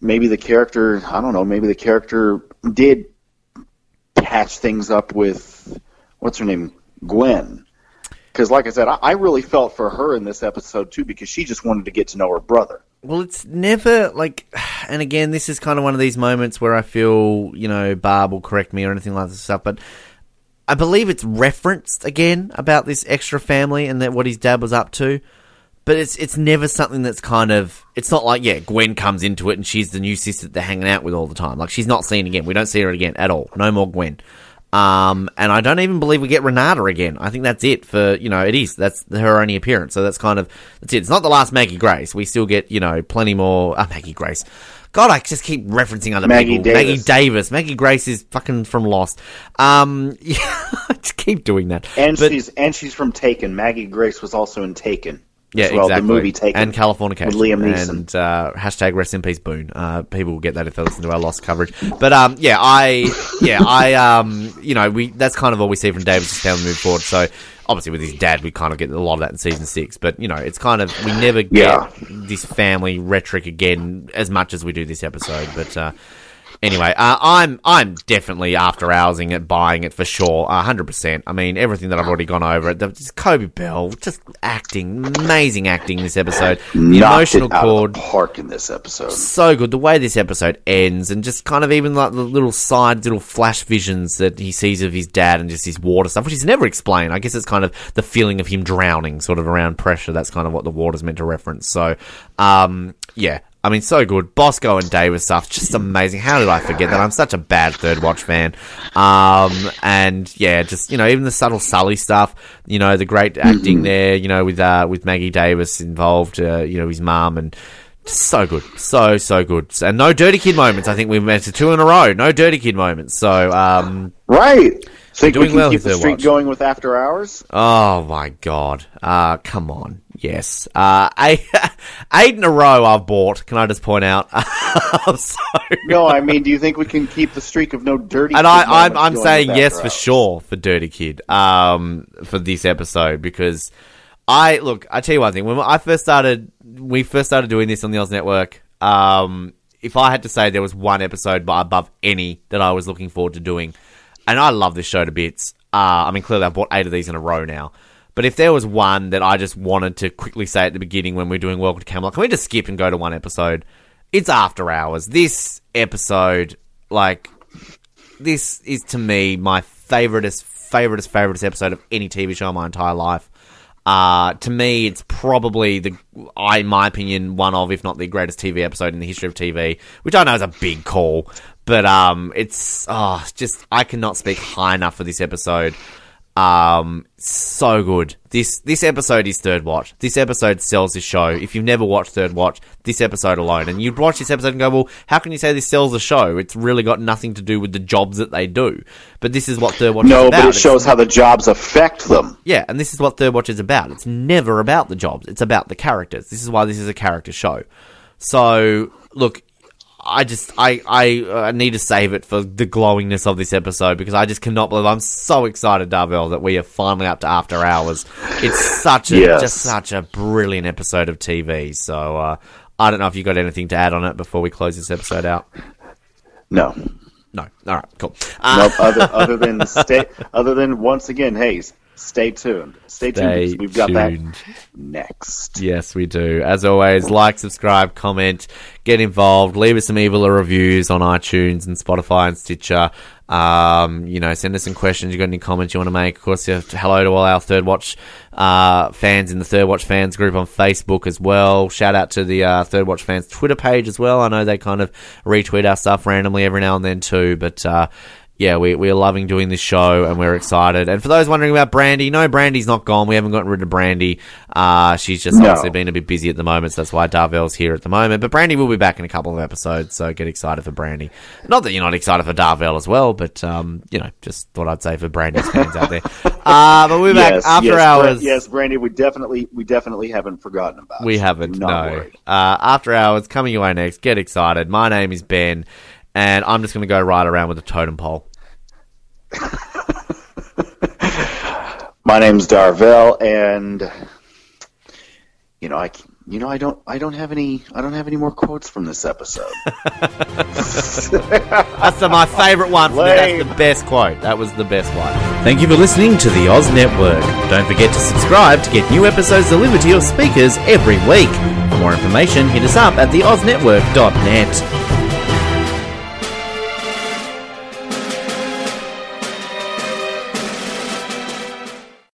Maybe the character, I don't know. Maybe the character did patch things up with what's her name, Gwen. Because, like I said, I, I really felt for her in this episode too, because she just wanted to get to know her brother. Well, it's never like, and again, this is kind of one of these moments where I feel, you know, Barb will correct me or anything like this stuff, but I believe it's referenced again about this extra family and that what his dad was up to. But it's it's never something that's kind of it's not like yeah Gwen comes into it and she's the new sister that they're hanging out with all the time like she's not seen again we don't see her again at all no more Gwen Um, and I don't even believe we get Renata again. I think that's it for, you know, it is. That's her only appearance. So that's kind of, that's it. It's not the last Maggie Grace. We still get, you know, plenty more, uh, Maggie Grace. God, I just keep referencing other Maggie people. Davis. Maggie Davis. Maggie Grace is fucking from Lost. Um, yeah, I just keep doing that. And But- she's and she's from Taken. Maggie Grace was also in Taken. Yeah, well, exactly. The movie Taken and Californication with Liam Neeson. and uh, hashtag rest in peace Boone. Uh, people will get that if they listen to our lost coverage. But um, yeah, I yeah I um, you know we that's kind of all we see from Davis' family move forward. So obviously with his dad, we kind of get a lot of that in season six. But you know, it's kind of we never get Yeah. this family rhetoric again as much as we do this episode. But uh, Anyway, uh, I'm I'm definitely after hoursing it, buying it for sure, hundred percent. I mean, everything that I've already gone over. The, just Coby Bell, just acting, amazing acting this episode. The Knocked emotional it chord, park in this episode. so good. The way this episode ends, and just kind of even like the little side, little flash visions that he sees of his dad and just his water stuff, which is never explained. I guess it's kind of the feeling of him drowning, sort of around pressure. That's kind of what the water's meant to reference. So, um, yeah. I mean, so good. Bosco and Davis stuff, just amazing. How did I forget that? I'm such a bad third watch fan. Um, and yeah, just, you know, even the subtle Sully stuff, you know, the great acting there, you know, with, uh, with Maggie Davis involved, uh, you know, his mum and, just so good, so so good, and no dirty kid moments. I think we've made it two in a row. No dirty kid moments. So, um, Right. Think doing we can well keep the streak watch. going with After Hours? oh my god, uh, come on, yes, uh, eight, eight in a row I've bought. Can I just point out? so, No, I mean, do you think we can keep the streak of no dirty? and I, I'm I'm saying yes for Hours? sure for Dirty Kid, um, for this episode because I look. I tell you one thing. When I first started, we first started doing this on the Oz Network. Um, if I had to say there was one episode above any that I was looking forward to doing, and I love this show to bits. Uh, I mean, clearly I've bought eight of these in a row now. But if there was one that I just wanted to quickly say at the beginning when we're doing Welcome to Camelot, can we just skip and go to one episode? It's After Hours. This episode, like, this is to me my favoriteest, favoriteest, favoriteest episode of any TV show in my entire life. Uh, to me, it's probably the, I, in my opinion, one of, if not the greatest TV episode in the history of TV, which I know is a big call, but um, it's oh, just I cannot speak high enough for this episode. Um, so good. This this episode is Third Watch. This episode sells this show. If you've never watched Third Watch, this episode alone, and you'd watch this episode and go, "Well, how can you say this sells the show? It's really got nothing to do with the jobs that they do." But this is what Third Watch is No, about. but it It's- shows how the jobs affect them. yeah, and this is what Third Watch is about. It's never about the jobs. It's about the characters. This is why this is a character show. So, look, I just I I uh, need to save it for the glowingness of this episode because I just cannot believe I'm so excited, Darvell, that we are finally up to After Hours. It's such a Yes. just such a brilliant episode of TV. So, uh, I don't know if you got anything to add on it before we close this episode out. No, No. All right. Cool. Uh, nope. Other other than stay, other than once again, Hayes, stay tuned. Stay, tuned. Stay because We've got tuned. that next. Yes, we do. As always, like, subscribe, comment, get involved, leave us some evil reviews on iTunes and Spotify and Stitcher. Um, you know, send us some questions. You got any comments you want to make? Of course, yeah, hello to all our Third Watch uh, fans in the Third Watch fans group on Facebook as well. Shout out to the uh, Third Watch fans Twitter page as well. I know they kind of retweet our stuff randomly every now and then too, but. Uh, yeah, we, we're loving doing this show and we're excited. And for those wondering about Brandy, no, Brandy's not gone. We haven't gotten rid of Brandy. Uh, she's just No. obviously been a bit busy at the moment, so that's why Darvell's here at the moment. But Brandy will be back in a couple of episodes, so get excited for Brandy. Not that you're not excited for Darvell as well, but, um, you know, just thought I'd say for Brandy's fans out there. Uh, but we're back yes, after yes, hours. Bra- yes, Brandy, we definitely we definitely haven't forgotten about. We you. haven't, no. Uh, after hours, coming your way next. Get excited. My name is Ben, and I'm just going to go right around with a totem pole. My name's Darvell, and you know I c- you know I don't I don't have any I don't have any more quotes from this episode. That's the, my favourite one. For. That's the best quote. That was the best one. Thank you for listening to the Oz Network. Don't forget to subscribe to get new episodes delivered to your speakers every week. For more information, hit us up at theoznetwork.net.